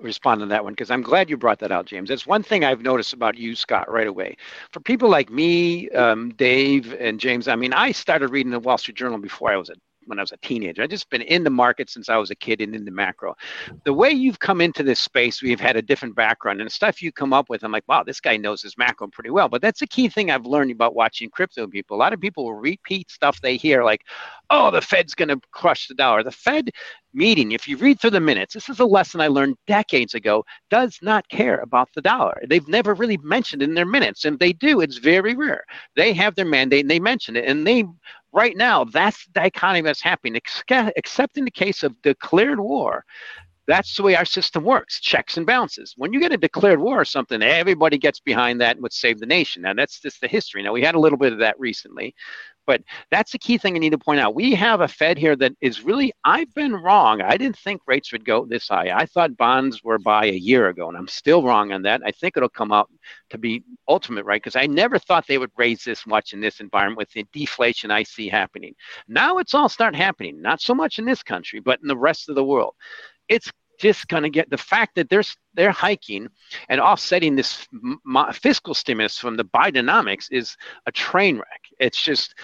respond to that one because I'm glad you brought that out, James. That's one thing I've noticed about you, Scott, right away. For people like me, um, Dave, and James, I mean, I started reading the Wall Street Journal before I was a when I was a teenager. I've just been in the market since I was a kid and in the macro. The way you've come into this space, we've had a different background and stuff you come up with. I'm like, wow, this guy knows his macro pretty well. But that's a key thing I've learned about watching crypto people. A lot of people will repeat stuff they hear, like, oh, the Fed's going to crush the dollar. The Fed meeting, if you read through the minutes, this is a lesson I learned decades ago, does not care about the dollar. They've never really mentioned in their minutes. And they do, it's very rare. They have their mandate and they mention it. And they right now, that's the dichotomy that's happening, except in the case of declared war. That's the way our system works checks and balances. When you get a declared war or something, everybody gets behind that and would save the nation. Now, that's just the history. Now, we had a little bit of that recently. But that's the key thing I need to point out. We have a Fed here that is really, I've been wrong. I didn't think rates would go this high. I thought bonds were by a year ago, and I'm still wrong on that. I think it'll come out to be ultimate, right? Because I never thought they would raise this much in this environment with the deflation I see happening. Now it's all start happening, not so much in this country, but in the rest of the world. It's just going to get the fact that they're they're hiking and offsetting this m- fiscal stimulus from the Bidenomics is a train wreck. It's just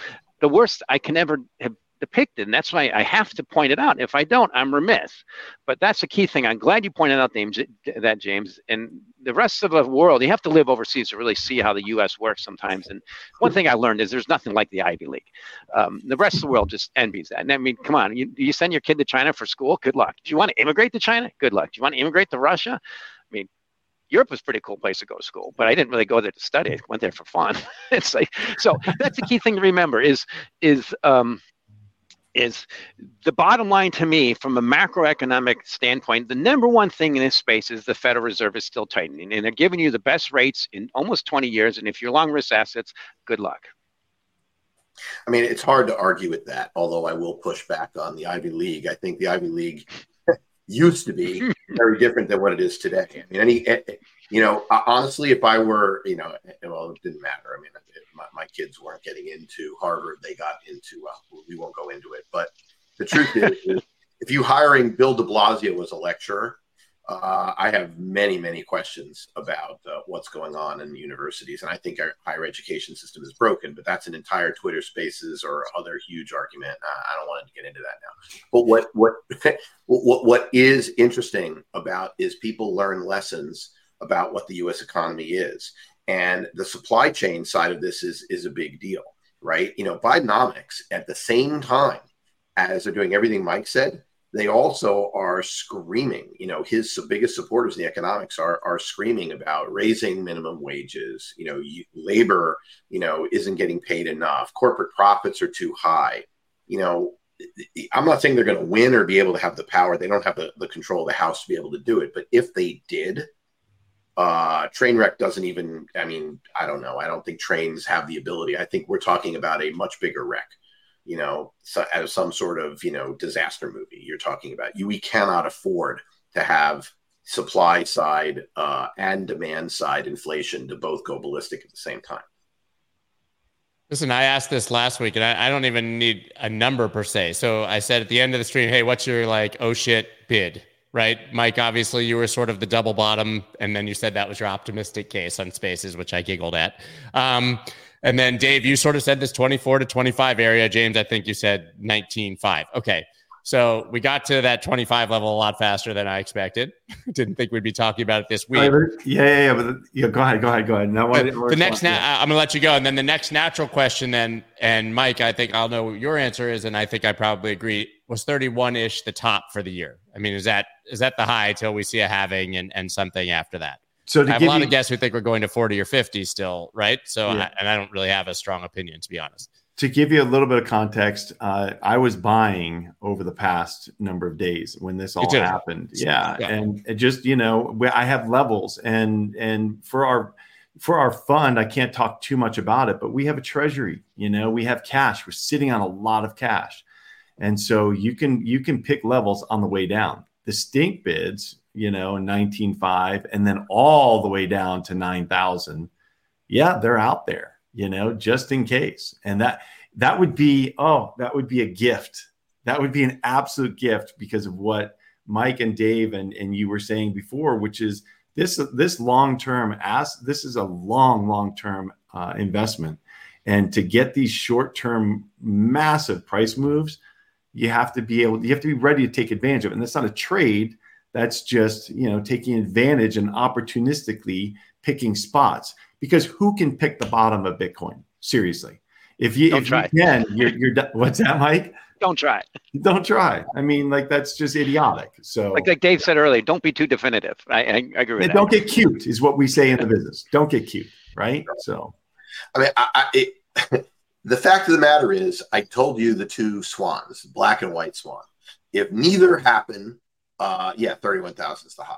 the worst I can ever have depicted. And that's why I have to point it out. If I don't, I'm remiss. But that's a key thing. I'm glad you pointed out that, James. And the rest of the world, you have to live overseas to really see how the U.S. works sometimes. And one thing I learned is there's nothing like the Ivy League. Um, the rest of the world just envies that. And I mean, come on, you, you send your kid to China for school? Good luck. Do you want to immigrate to China? Good luck. Do you want to immigrate to Russia? I mean, Europe was a pretty cool place to go to school, but I didn't really go there to study. I went there for fun. it's like so. That's the key thing to remember is is um, is the bottom line to me from a macroeconomic standpoint the number one thing in this space is the federal reserve is still tightening and they're giving you the best rates in almost 20 years and if you're long risk assets good luck. I mean it's hard to argue with that although i will push back on the ivy league. I think the ivy league used to be very different than what it is today. I mean any you know honestly if i were you know well it didn't matter i mean my, my kids weren't getting into Harvard. They got into, Well, we won't go into it. But the truth is, is, if you hiring Bill de Blasio as a lecturer, uh, I have many, many questions about uh, what's going on in the universities. And I think our higher education system is broken, but that's an entire Twitter spaces or other huge argument. Uh, I don't want to get into that now. But what, what, what, what is interesting about is people learn lessons about what the US economy is. And the supply chain side of this is is a big deal, right? You know, Bidenomics at the same time as they're doing everything Mike said, they also are screaming. You know, his biggest supporters in the economics are are screaming about raising minimum wages. You know, you, labor, you know, isn't getting paid enough. Corporate profits are too high. You know, I'm not saying they're going to win or be able to have the power. They don't have the, the control of the House to be able to do it. But if they did, uh, Trainwreck doesn't even, I mean, I don't know. I don't think trains have the ability. I think we're talking about a much bigger wreck, you know, so, as some sort of, you know, disaster movie you're talking about. You, we cannot afford to have supply side uh, and demand side inflation to both go ballistic at the same time. Listen, I asked this last week, and I, I, don't even need a number per se. So I said at the end of the stream, "Hey, what's your like oh shit bid?" Right? Mike, obviously you were sort of the double bottom, and then you said that was your optimistic case on spaces, which I giggled at. Um, and then Dave, you sort of said this 24 to 25 area. James, I think you said 19.5. Okay. So we got to that 25 level a lot faster than I expected. Didn't think we'd be talking about it this week. Yeah, yeah, yeah. But yeah, go ahead, go ahead, go ahead. Now, the, the next, na- yeah. I'm gonna let you go, and then the next natural question, then, and Mike, I think I'll know what your answer is, and I think I probably agree. Was 31 ish the top for the year? I mean, is that is that the high till we see a halving and and something after that? So to I have a lot you, of guests who think we're going to 40 or 50 still, right? So, yeah. I, and I don't really have a strong opinion, to be honest. To give you a little bit of context, uh, I was buying over the past number of days when this all happened. Yeah. yeah. And it just, you know, I have levels and, and for our, for our fund, I can't talk too much about it, but we have a treasury, you know, we have cash. We're sitting on a lot of cash. And so you can, you can pick levels on the way down. The stink bids, you know, in 19.5 and then all the way down to 9,000. Yeah, they're out there, you know, just in case. And that that would be oh, that would be a gift. That would be an absolute gift because of what Mike and Dave and, and you were saying before, which is this this long term as this is a long long term uh, investment, and to get these short term massive price moves, you have to be able you have to be ready to take advantage of it. And that's not a trade that's just, you know, taking advantage and opportunistically picking spots because who can pick the bottom of Bitcoin? Seriously. If you, Don't if try. you can, you're, you're, what's that, Mike? Don't try. Don't try. I mean, like that's just idiotic. So, like, like Dave said earlier, don't be too definitive. I, I, I agree with that. Don't get cute, is what we say in the business. Don't get cute, right? So, I mean, I, I it, the fact of the matter is, I told you the two swans, black and white swan. If neither happen, uh, yeah, 31,000 is the high.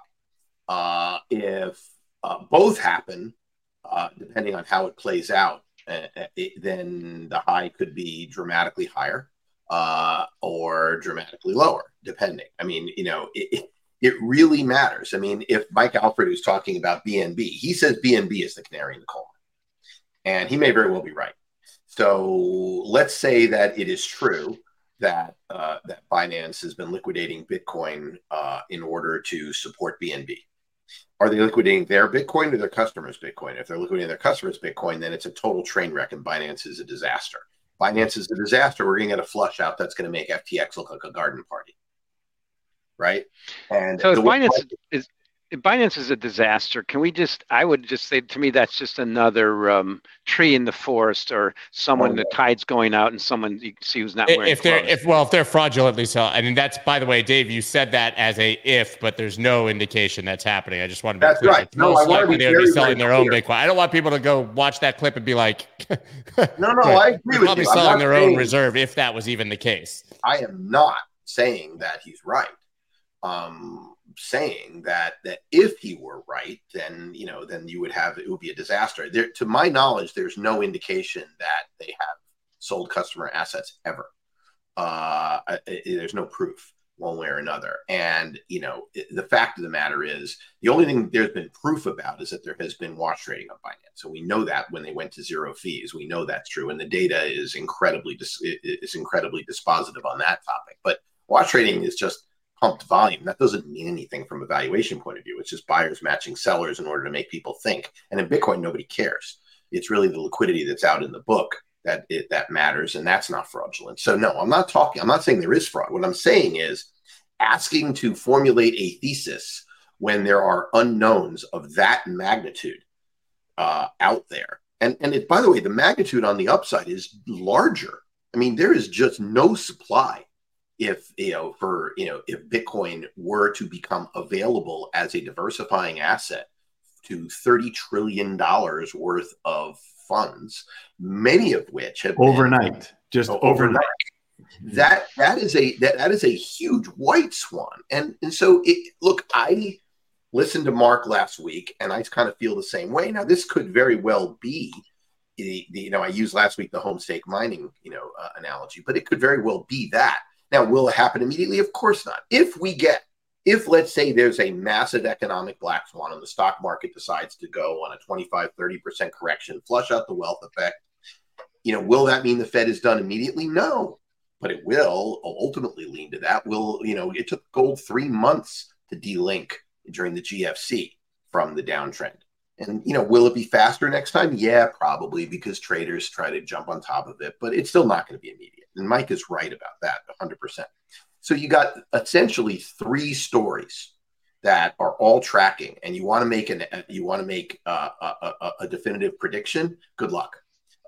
Uh, if uh, both happen, uh, depending on how it plays out, uh, uh, it, then the high could be dramatically higher uh, or dramatically lower, depending. I mean, you know, it, it really matters. I mean, if Mike Alfred is talking about BNB, he says BNB is the canary in the coal mine, and he may very well be right. So let's say that it is true that uh, that Binance has been liquidating Bitcoin uh, in order to support BNB. Are they liquidating their Bitcoin or their customers' Bitcoin? If they're liquidating their customers' Bitcoin, then it's a total train wreck, and Binance is a disaster. Binance is a disaster. We're going to get a flush out that's going to make FTX look like a garden party, right? And so if Binance is Binance is a disaster. Can we just? I would just say to me that's just another um, tree in the forest, or someone oh, the tide's going out, and someone you see who's not wearing. If they're if well, if they're fraudulently so, I mean that's by the way, Dave, you said that as a if, but there's no indication that's happening. I just want to be that's clear. right. No, I want to be, they would be selling their own Bitcoin. I don't want people to go watch that clip and be like, no, no, I agree with probably you. selling their saying, own reserve if that was even the case. I am not saying that he's right. Um, saying that that if he were right, then you know, then you would have it would be a disaster. There, to my knowledge, there's no indication that they have sold customer assets ever. Uh, there's no proof one way or another. And you know, the fact of the matter is, the only thing there's been proof about is that there has been wash trading on Binance. So we know that when they went to zero fees, we know that's true, and the data is incredibly dis- is incredibly dispositive on that topic. But wash trading is just pumped volume. That doesn't mean anything from a valuation point of view. It's just buyers matching sellers in order to make people think. And in Bitcoin, nobody cares. It's really the liquidity that's out in the book that it, that matters, and that's not fraudulent. So no, I'm not talking. I'm not saying there is fraud. What I'm saying is asking to formulate a thesis when there are unknowns of that magnitude uh, out there. And and it, by the way, the magnitude on the upside is larger. I mean, there is just no supply if you know for you know if bitcoin were to become available as a diversifying asset to 30 trillion dollars worth of funds many of which have overnight been, just overnight. overnight. That that is a that, that is a huge white swan. And and so it look i listened to mark last week and i kind of feel the same way. Now this could very well be the, the you know i used last week the Homestake Mining you know uh, analogy but it could very well be that now, will it happen immediately? Of course not. If we get, if let's say there's a massive economic black swan and the stock market decides to go on a 25, 30% correction, flush out the wealth effect, you know, will that mean the Fed is done immediately? No, but it will ultimately lean to that. Will, you know, it took gold three months to delink during the GFC from the downtrend. And you know, will it be faster next time? Yeah, probably because traders try to jump on top of it, but it's still not going to be immediate. And Mike is right about that, 100%. So you got essentially three stories that are all tracking, and you want to make an you want to make a, a, a, definitive prediction. Good luck.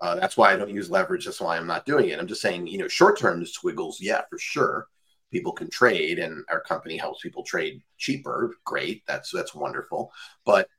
Uh, that's why I don't use leverage. That's why I'm not doing it. I'm just saying, you know, short term squiggles, yeah, for sure. People can trade, and our company helps people trade cheaper. Great, that's that's wonderful. But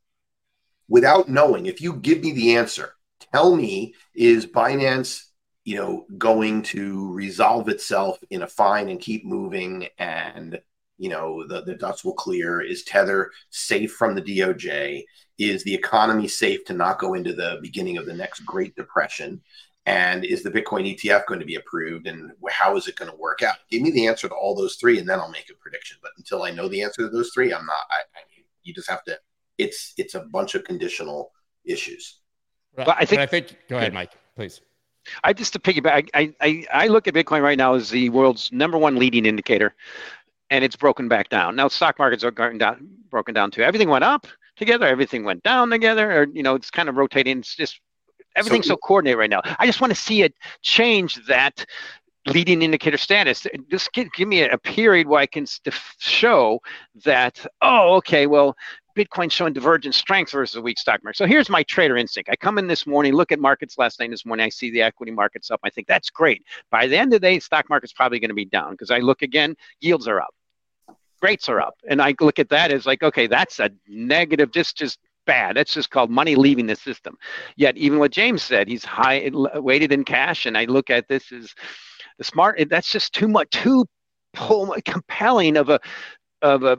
without knowing, if you give me the answer, tell me is Binance, you know, going to resolve itself in a fine and keep moving and you know the, the dust will clear. Is tether safe from the doj is the economy safe to not go into the beginning of the next great depression? And is the bitcoin etf going to be approved and how is it going to work out? Give me the answer to all those three and then i'll make a prediction. But until i know the answer to those three i'm not I, I you just have to it's it's a bunch of conditional issues. But i think but i think go ahead mike please I just to piggyback, I, I I look at Bitcoin right now as the world's number one leading indicator and it's broken back down. Now stock markets are going down, broken down too. Everything went up together, everything went down together, or you know, it's kind of rotating. It's just everything's so, so coordinated right now. I just want to see it change that leading indicator status. Just give, give me a, a period where I can st- show that, oh, okay, well, Bitcoin showing divergent strength versus the weak stock market. So here's my trader instinct. I come in this morning, look at markets last night this morning. I see the equity markets up. I think that's great. By the end of the day, stock market's probably going to be down because I look again, yields are up rates are up. And I look at that as like, okay, that's a negative, just just bad. That's just called money leaving the system. Yet even what James said, he's high weighted in cash, and I look at this as the smart. That's just too much, too compelling of a of a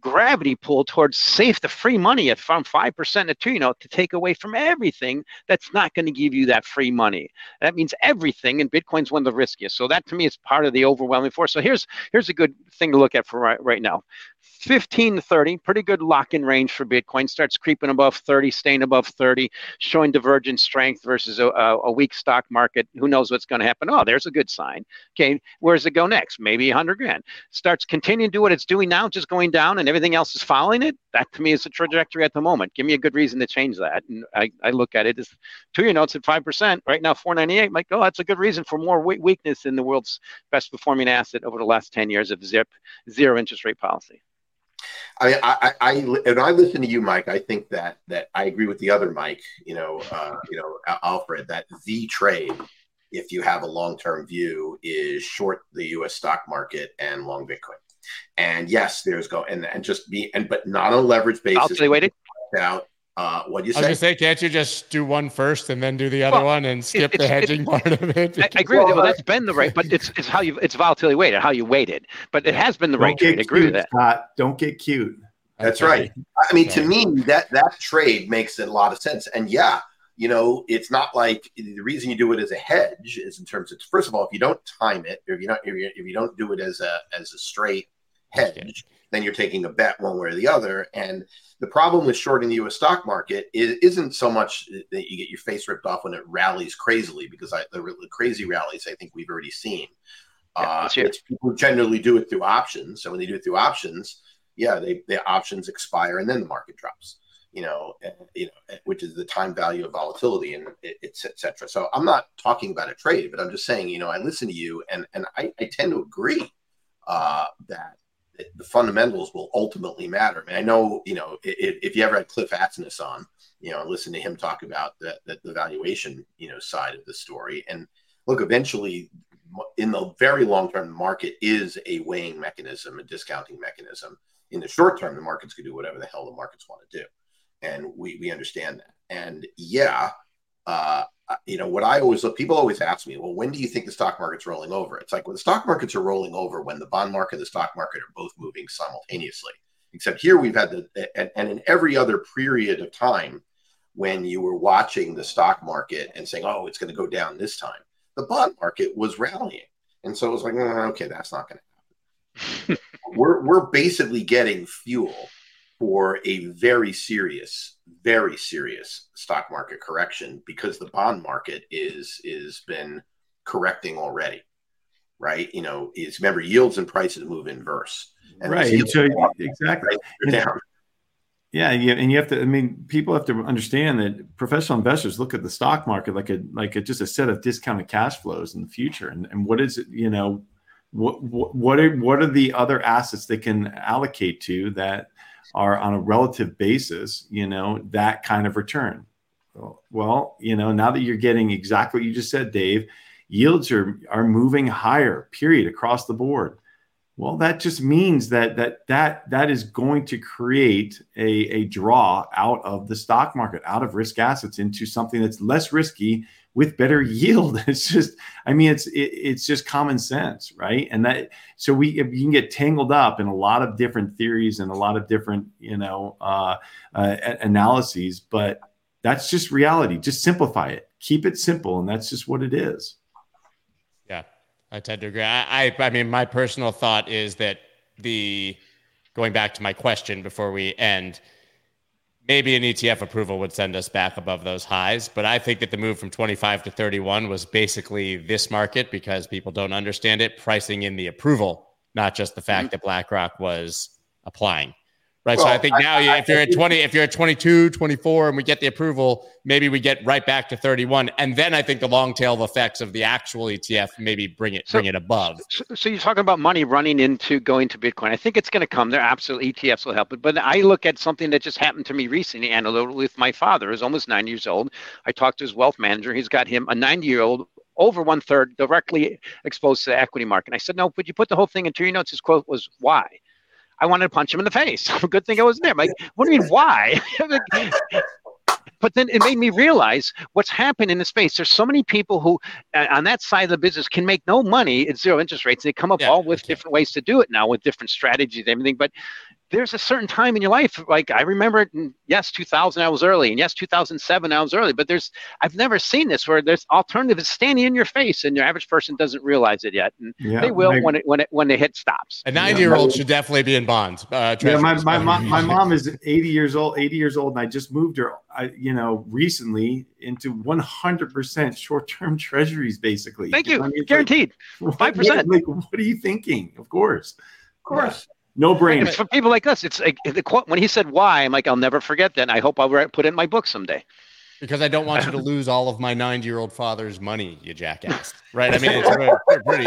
gravity pull towards safe the free money at from 5% to 2 you know to take away from everything that's not going to give you that free money. That means everything and bitcoin's one of the riskiest. So that to me is part of the overwhelming force. So here's here's a good thing to look at for right, right now 15 to 30, pretty good lock in range for Bitcoin. Starts creeping above 30, staying above 30, showing divergent strength versus a, a weak stock market. Who knows what's going to happen? Oh, there's a good sign. Okay, where does it go next? Maybe 100 grand. Starts continuing to do what it's doing now, just going down, and everything else is following it. That to me is the trajectory at the moment. Give me a good reason to change that. And I, I look at it as two year notes at 5%. Right now, 498. Might oh, that's a good reason for more weakness in the world's best performing asset over the last 10 years of zip, zero interest rate policy. I mean, I, I, and I listen to you, Mike. I think that that I agree with the other Mike. You know, uh, you know, Alfred. That the trade, if you have a long term view, is short the U.S. stock market and long Bitcoin. And yes, there's go and and just be and but not on a leverage basis. I'll waited out uh, what you say? I was gonna say, can't you just do one first and then do the other well, one and skip the hedging part of it? I, I agree well, with you. Well, that's been the right, but it's, it's how you it's volatility weighted, how you weighted. But it has been the right trade. I agree with that. Scott. Don't get cute. That's okay. right. I mean, to me, that that trade makes a lot of sense. And yeah, you know, it's not like the reason you do it as a hedge is in terms of first of all, if you don't time it, if you don't if you, if you don't do it as a as a straight hedge, then you're taking a bet one way or the other. And the problem with shorting the U.S. stock market is, not so much that you get your face ripped off when it rallies crazily, because I, the, the crazy rallies I think we've already seen. Yeah, uh, it's people generally do it through options. So when they do it through options, yeah, they the options expire and then the market drops. You know, eh, you know, eh, which is the time value of volatility and it's etc. So I'm not talking about a trade, but I'm just saying, you know, I listen to you and and I, I tend to agree uh, that the fundamentals will ultimately matter. I mean, I know, you know, if, if you ever had Cliff Asness on, you know, listen to him talk about the, the, the valuation, you know, side of the story. And look, eventually, in the very long term, the market is a weighing mechanism, a discounting mechanism. In the short term, the markets could do whatever the hell the markets want to do. And we, we understand that. And yeah, uh, you know what I always look. People always ask me, well, when do you think the stock market's rolling over? It's like when the stock markets are rolling over, when the bond market and the stock market are both moving simultaneously. Except here we've had the and, and in every other period of time when you were watching the stock market and saying, oh, it's going to go down this time, the bond market was rallying, and so it was like, oh, okay, that's not going to happen. we're we're basically getting fuel for a very serious, very serious stock market correction because the bond market is is been correcting already, right? You know, is remember yields and prices move inverse, and right? So, exactly. Down. Yeah, yeah, and you have to. I mean, people have to understand that professional investors look at the stock market like a like a, just a set of discounted cash flows in the future, and and what is it? You know, what what are what are the other assets they can allocate to that are on a relative basis, you know, that kind of return. Well, you know, now that you're getting exactly what you just said, Dave, yields are are moving higher, period, across the board. Well, that just means that that that that is going to create a, a draw out of the stock market, out of risk assets into something that's less risky with better yield. It's just, I mean, it's it, it's just common sense, right? And that so we you can get tangled up in a lot of different theories and a lot of different you know uh, uh, analyses, but that's just reality. Just simplify it, keep it simple, and that's just what it is. Yeah, I tend to agree. I, I, I mean, my personal thought is that the going back to my question before we end, maybe an ETF approval would send us back above those highs. But I think that the move from 25 to 31 was basically this market because people don't understand it, pricing in the approval, not just the fact mm-hmm. that BlackRock was applying. Right. Well, so I think now I, I, if you're at 20, if you're at 22, 24, and we get the approval, maybe we get right back to 31. And then I think the long tail of effects of the actual ETF maybe bring it, so, bring it above. So, so, you're talking about money running into going to Bitcoin. I think it's going to come there. Absolutely. ETFs will help it. But I look at something that just happened to me recently, and with my father who's almost nine years old. I talked to his wealth manager. He's got him a 90 year old over one third directly exposed to the equity market. And I said, no, but you put the whole thing into your notes. His quote was, why? I wanted to punch him in the face. Good thing I wasn't there. I'm like, what do you mean, why? but then it made me realize what's happened in the space. There's so many people who, uh, on that side of the business, can make no money at zero interest rates. They come up yeah, all with different ways to do it now, with different strategies and everything. But there's a certain time in your life like i remember it in, yes 2000 i was early and yes 2007 i was early but there's i've never seen this where there's alternatives standing in your face and your average person doesn't realize it yet and yeah, they will when it when it when the hit stops. A 90 year old should definitely be in bonds uh, yeah, my, my, my, my mom is 80 years old 80 years old and i just moved her I, you know recently into 100% short-term treasuries basically. Thank you, you I mean? guaranteed. like, 5% like what are you thinking? Of course. Of course. yeah. No brain. For people like us, it's like the quote when he said why, I'm like, I'll never forget that. And I hope I'll put it in my book someday. Because I don't want you to lose all of my 90 year old father's money, you jackass. Right? I mean, it's pretty.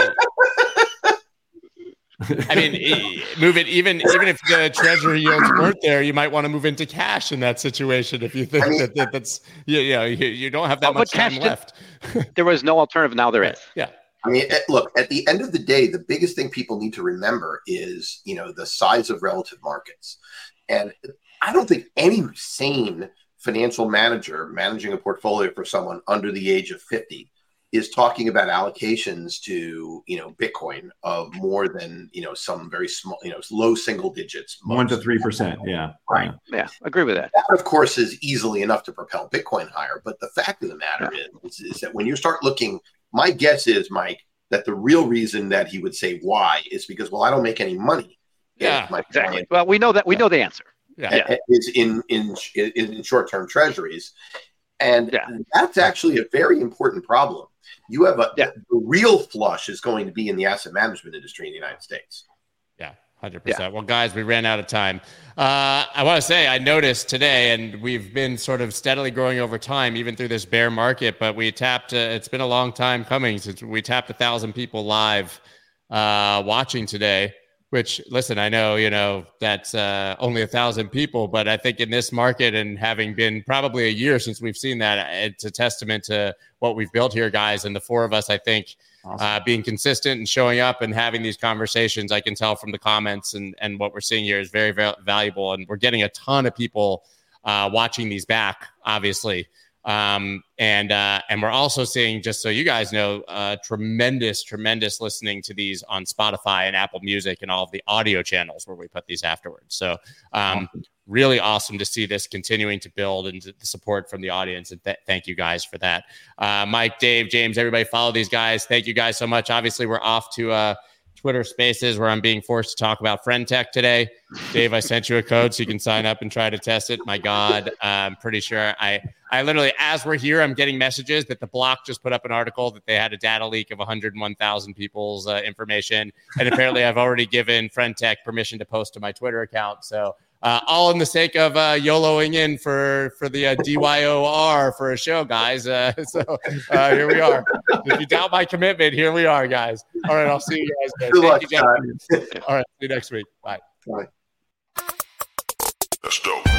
I mean, move it even even if the treasury yields weren't there, you might want to move into cash in that situation if you think I mean, that, that, that's you, you know you, you don't have that much time left. there was no alternative. Now there is. Yeah. I mean, eh, look, at the end of the day, the biggest thing people need to remember is, you know, the size of relative markets. And I don't think any sane financial manager managing a portfolio for someone under the age of 50 is talking about allocations to, you know, Bitcoin of more than, you know, some very small, you know, low single digits. One to 3%. Yeah. Right. Yeah. Agree with that. That, of course, is easily enough to propel Bitcoin higher. But the fact of the matter yeah. is, is that when you start looking my guess is, Mike, that the real reason that he would say why is because, well, I don't make any money. Yeah, exactly. Well, we know that we know the answer. Yeah, is in in in short term treasuries, and yeah. that's actually a very important problem. You have a yeah. the real flush is going to be in the asset management industry in the United States. 100%. Well, guys, we ran out of time. Uh, I want to say I noticed today, and we've been sort of steadily growing over time, even through this bear market, but we tapped, uh, it's been a long time coming since we tapped a thousand people live uh, watching today. Which, listen, I know, you know, that's uh, only a thousand people, but I think in this market and having been probably a year since we've seen that, it's a testament to what we've built here, guys. And the four of us, I think, Awesome. Uh, being consistent and showing up and having these conversations, I can tell from the comments and, and what we're seeing here is very, very valuable. And we're getting a ton of people uh, watching these back, obviously. Um, and uh, and we're also seeing, just so you guys know, uh, tremendous, tremendous listening to these on Spotify and Apple Music and all of the audio channels where we put these afterwards. So um, really awesome to see this continuing to build and the support from the audience. And th- thank you guys for that. Uh, Mike, Dave, James, everybody follow these guys. Thank you guys so much. Obviously, we're off to uh, Twitter Spaces where I'm being forced to talk about Friend Tech today. Dave, I sent you a code so you can sign up and try to test it. My God, I'm pretty sure I I literally, as we're here, I'm getting messages that the block just put up an article that they had a data leak of 101,000 people's uh, information, and apparently I've already given Friend Tech permission to post to my Twitter account. So uh, all in the sake of uh, YOLOing in for for the uh, DYOR for a show, guys. Uh, so uh, here we are. If you doubt my commitment, here we are, guys. All right, I'll see you guys. Then. Thank you, All right, see you next week. Bye. Bye. That's dope.